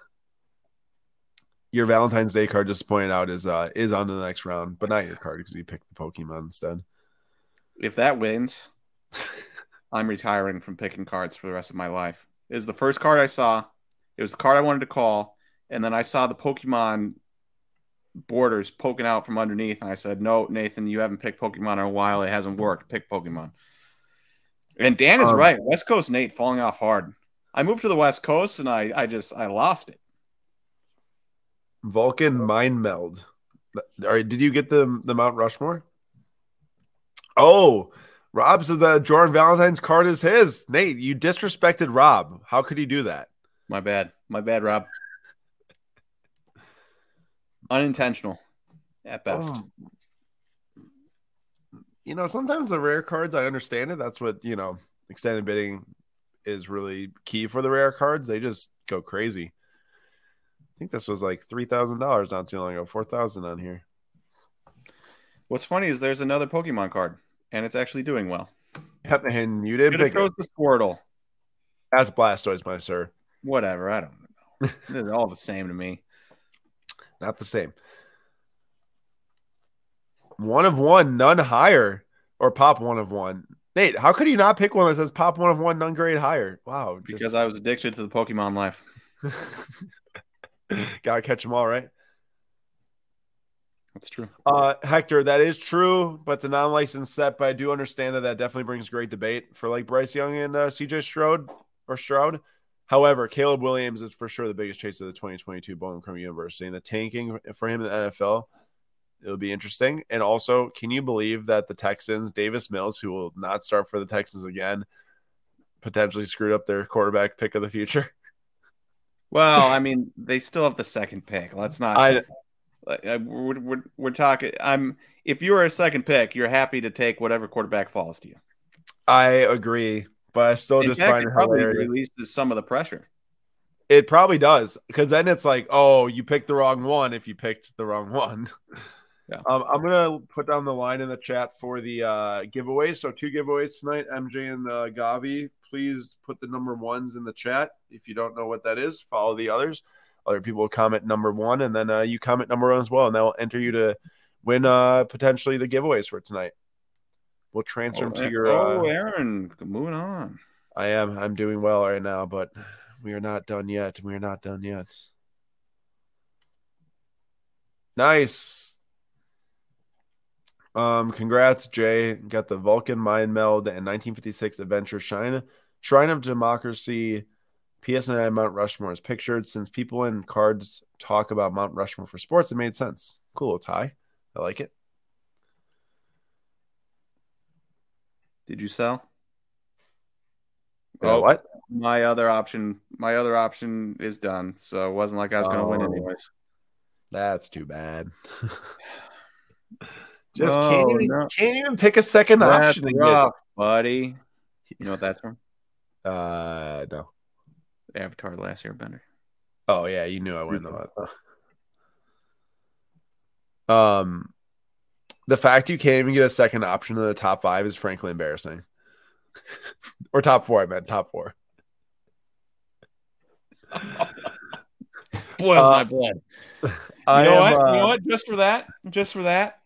your Valentine's Day card, just pointed out, is uh is on the next round, but not your card because you picked the Pokemon instead. If that wins, I'm retiring from picking cards for the rest of my life. It was the first card I saw. It was the card I wanted to call, and then I saw the Pokemon borders poking out from underneath, and I said, "No, Nathan, you haven't picked Pokemon in a while. It hasn't worked. Pick Pokemon." And Dan is Um, right. West Coast Nate falling off hard. I moved to the West Coast, and I, I just, I lost it. Vulcan Mind Meld. All right, did you get the the Mount Rushmore? Oh, Rob says that Jordan Valentine's card is his. Nate, you disrespected Rob. How could he do that? My bad. My bad, Rob. <laughs> Unintentional, at best. Um, you know, sometimes the rare cards, I understand it. That's what, you know, extended bidding is really key for the rare cards. They just go crazy. I think this was like $3,000 not too long ago, 4000 on here. What's funny is there's another Pokemon card, and it's actually doing well. Yep, and you have pick it. chose the Squirtle. That's Blastoise, my sir. Whatever. I don't know. <laughs> They're all the same to me. Not the same. One of one, none higher, or pop one of one. Nate, how could you not pick one that says pop one of one, none grade higher? Wow. just- Because I was addicted to the Pokemon life. <laughs> <laughs> Gotta catch them all, right? That's true. Uh, Hector, that is true, but it's a non-licensed set. But I do understand that that definitely brings great debate for like Bryce Young and uh, CJ Stroud or Stroud. However, Caleb Williams is for sure the biggest chase of the 2022 Bowman Chrome University, and the tanking for him in the NFL, it'll be interesting. And also, can you believe that the Texans, Davis Mills, who will not start for the Texans again, potentially screwed up their quarterback pick of the future? <laughs> Well, I mean, they still have the second pick. Let's not. I uh, we're, we're, we're talking. I'm. If you are a second pick, you're happy to take whatever quarterback falls to you. I agree, but I still In just fact, find it it probably hilarious. releases some of the pressure. It probably does because then it's like, oh, you picked the wrong one if you picked the wrong one. Yeah. <laughs> Um, I'm gonna put down the line in the chat for the uh, giveaway. So two giveaways tonight. MJ and uh, Gavi, please put the number ones in the chat. If you don't know what that is, follow the others. Other people will comment number one, and then uh, you comment number one as well, and that will enter you to win uh, potentially the giveaways for tonight. We'll transfer them to your. oh, Uh, Aaron, moving on. I am. I'm doing well right now, but we are not done yet. We are not done yet. Nice. Um, congrats, Jay. Got the Vulcan Mind Meld and 1956 Adventure Shine Shrine of Democracy. PSNI Mount Rushmore is pictured. Since people in cards talk about Mount Rushmore for sports, it made sense. Cool little tie. I like it. Did you sell? Oh, what? my other option. My other option is done. So it wasn't like I was going to win Oh. anyways. That's too bad. <laughs> Just Oh, can't, even, no. can't even pick a second That's option. rough, buddy. You know what that's from? Uh, no. Avatar: The Last Airbender. Oh yeah, you knew I wouldn't know that. Um, the fact you can't even get a second option in the top five is frankly embarrassing. <laughs> or top four, I meant top four. <laughs> Boils Uh, my blood. You I know am, what? uh, you know what? Just for that, just for that,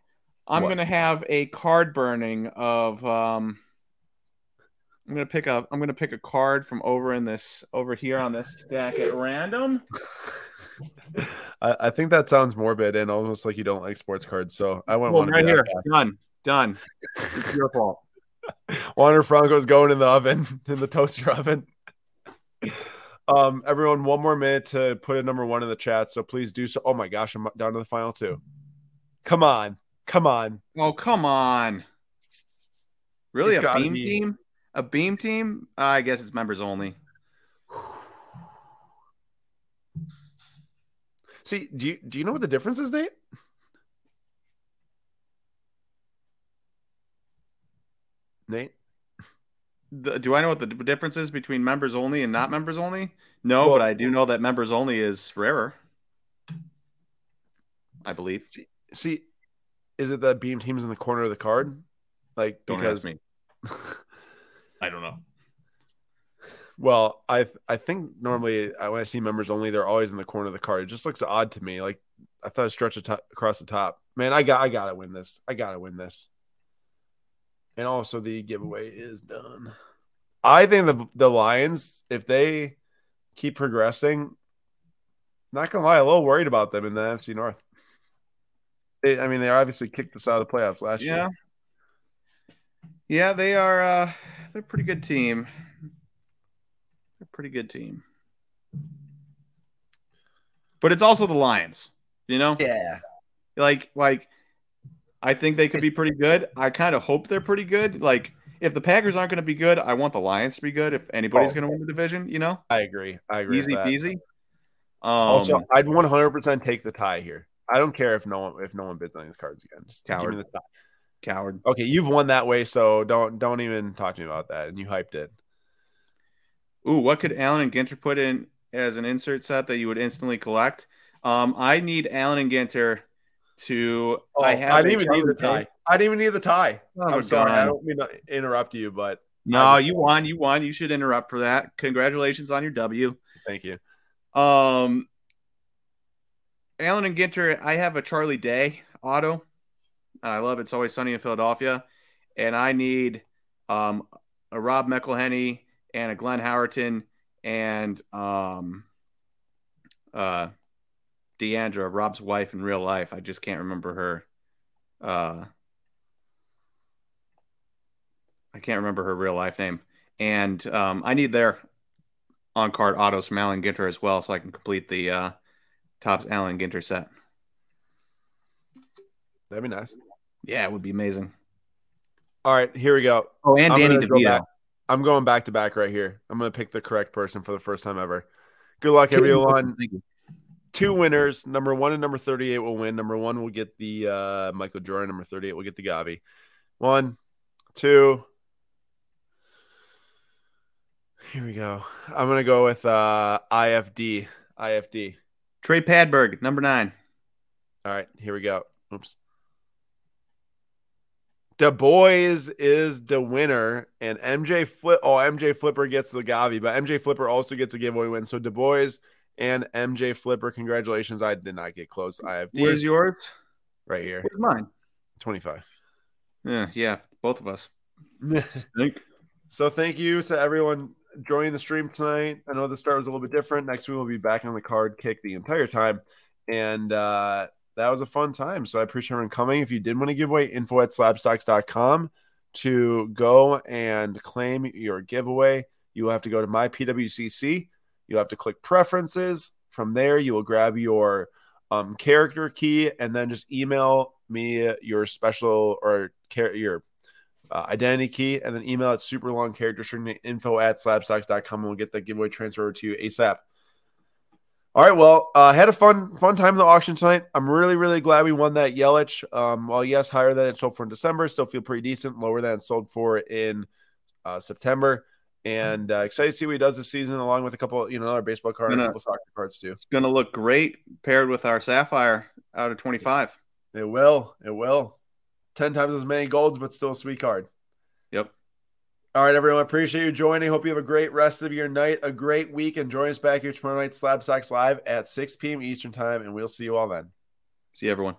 I'm What? gonna have a card burning of. um I'm gonna pick up. I'm gonna pick a card from over in this over here on this stack at random. <laughs> I, I think that sounds morbid and almost like you don't like sports cards. So I want to right here. Done. Done. It's your fault. <laughs> Wander Franco's going in the oven, <laughs> in the toaster oven. Um, everyone, one more minute to put a number one in the chat. So please do so. Oh my gosh, I'm down to the final two. Come on, come on. Oh come on! Really, It's a beam be- team? A beam team? Uh, I guess it's members only. See, do you do you know what the difference is, Nate? Nate, the, do I know what the difference is between members only and not members only? No, Well- but I do know that members only is rarer. I believe. See, is it that beam team's in the corner of the card? Like Don't because ask me. <laughs> I don't know. well, I I think normally I, when I see members only, they're always in the corner of the card. It just looks odd to me. Like I thought it stretched to- across the top. Man, I got I gotta win this. I gotta win this. And also the giveaway is done. I think the the Lions, if they keep progressing, not gonna lie, a little worried about them in the NFC North. They, I mean, they obviously kicked us out of the playoffs last Yeah. year. Yeah, they are uh they're a pretty good team. They're a pretty good team. But it's also the Lions, you know? Yeah. Like like I think they could be pretty good. I kind of hope they're pretty good. Like if the Packers aren't going to be good, I want the Lions to be good. If anybody's Oh. going to win the division, you know, I agree. I agree. easy peasy. Um, Also, I'd 100% take the tie here. I don't care if no one if no one bids on these cards again. Just give Coward. me the tie. Coward. Okay, you've won that way, so don't don't even talk to me about that. And you hyped it. Ooh, what could Allen and Ginter put in as an insert set that you would instantly collect? Um, I need Allen and Ginter to. I have. I a didn't even need the Charlie tie. I didn't even need the tie. Oh, I'm sorry. I don't mean to interrupt you, but No, just- you won. You won. You should interrupt for that. Congratulations on your W. thank you. Um, Allen and Ginter, I have a Charlie Day auto. I love It's Always Sunny in Philadelphia. And I need um, a Rob McElhenney and a Glenn Howerton and um, uh, Deandra, Rob's wife in real life. I just can't remember her. Uh, I can't remember her real life name. And um, I need their on card autos from Allen Ginter as well, so I can complete the uh, Topps Allen Ginter set. That'd be nice. Yeah, it would be amazing. All right, here we go. Oh, and I'm Danny go DeVito. back. I'm going back to back right here. I'm going to pick the correct person for the first time ever. Good luck, everyone. <laughs> Two winners. Number one and number 38 will win. Number one will get the uh, Michael Jordan. Number 38 will get the Gavi. One, two. Here we go. I'm going to go with uh, IFD. IFD. Trey Padberg, number nine. All right, here we go. Oops. Du Bois is the winner, and MJ Flip. Oh, MJ Flipper gets the Gavi, but MJ Flipper also gets a giveaway win. So Du Bois and MJ Flipper, congratulations! I did not get close. IFD Where's yours? right here, Where's mine? 25. Yeah, yeah, both of us. <laughs> so thank you to everyone joining the stream tonight. I know the start was a little bit different. Next week we'll be back on the card kick the entire time, and uh, that was a fun time. So I appreciate everyone coming. If you did want to give away, info at slabstocks.com to go and claim your giveaway. You will have to go to my PWCC. You'll have to click preferences. From there, you will grab your um, character key and then just email me your special or char- your uh, identity key and then email it super long character string info at slabstocks.com and we'll get that giveaway transfer to you ASAP. All right, well, uh, had a fun fun time in the auction tonight. I'm really really glad we won that Yelich. Um, well, yes, higher than it sold for in December, still feel pretty decent. Lower than it sold for in uh, September, and uh, excited to see what he does this season, along with a couple, you know, another baseball card, and a couple soccer cards too. It's gonna look great paired with our Sapphire out of twenty-five. It will, it will. Ten times as many golds, but still a sweet card. Yep. All right, everyone. Appreciate you joining. Hope you have a great rest of your night, a great week, and join us back here tomorrow night, Slab Stocks Live at 6 p.m. Eastern Time, and we'll see you all then. See you, everyone.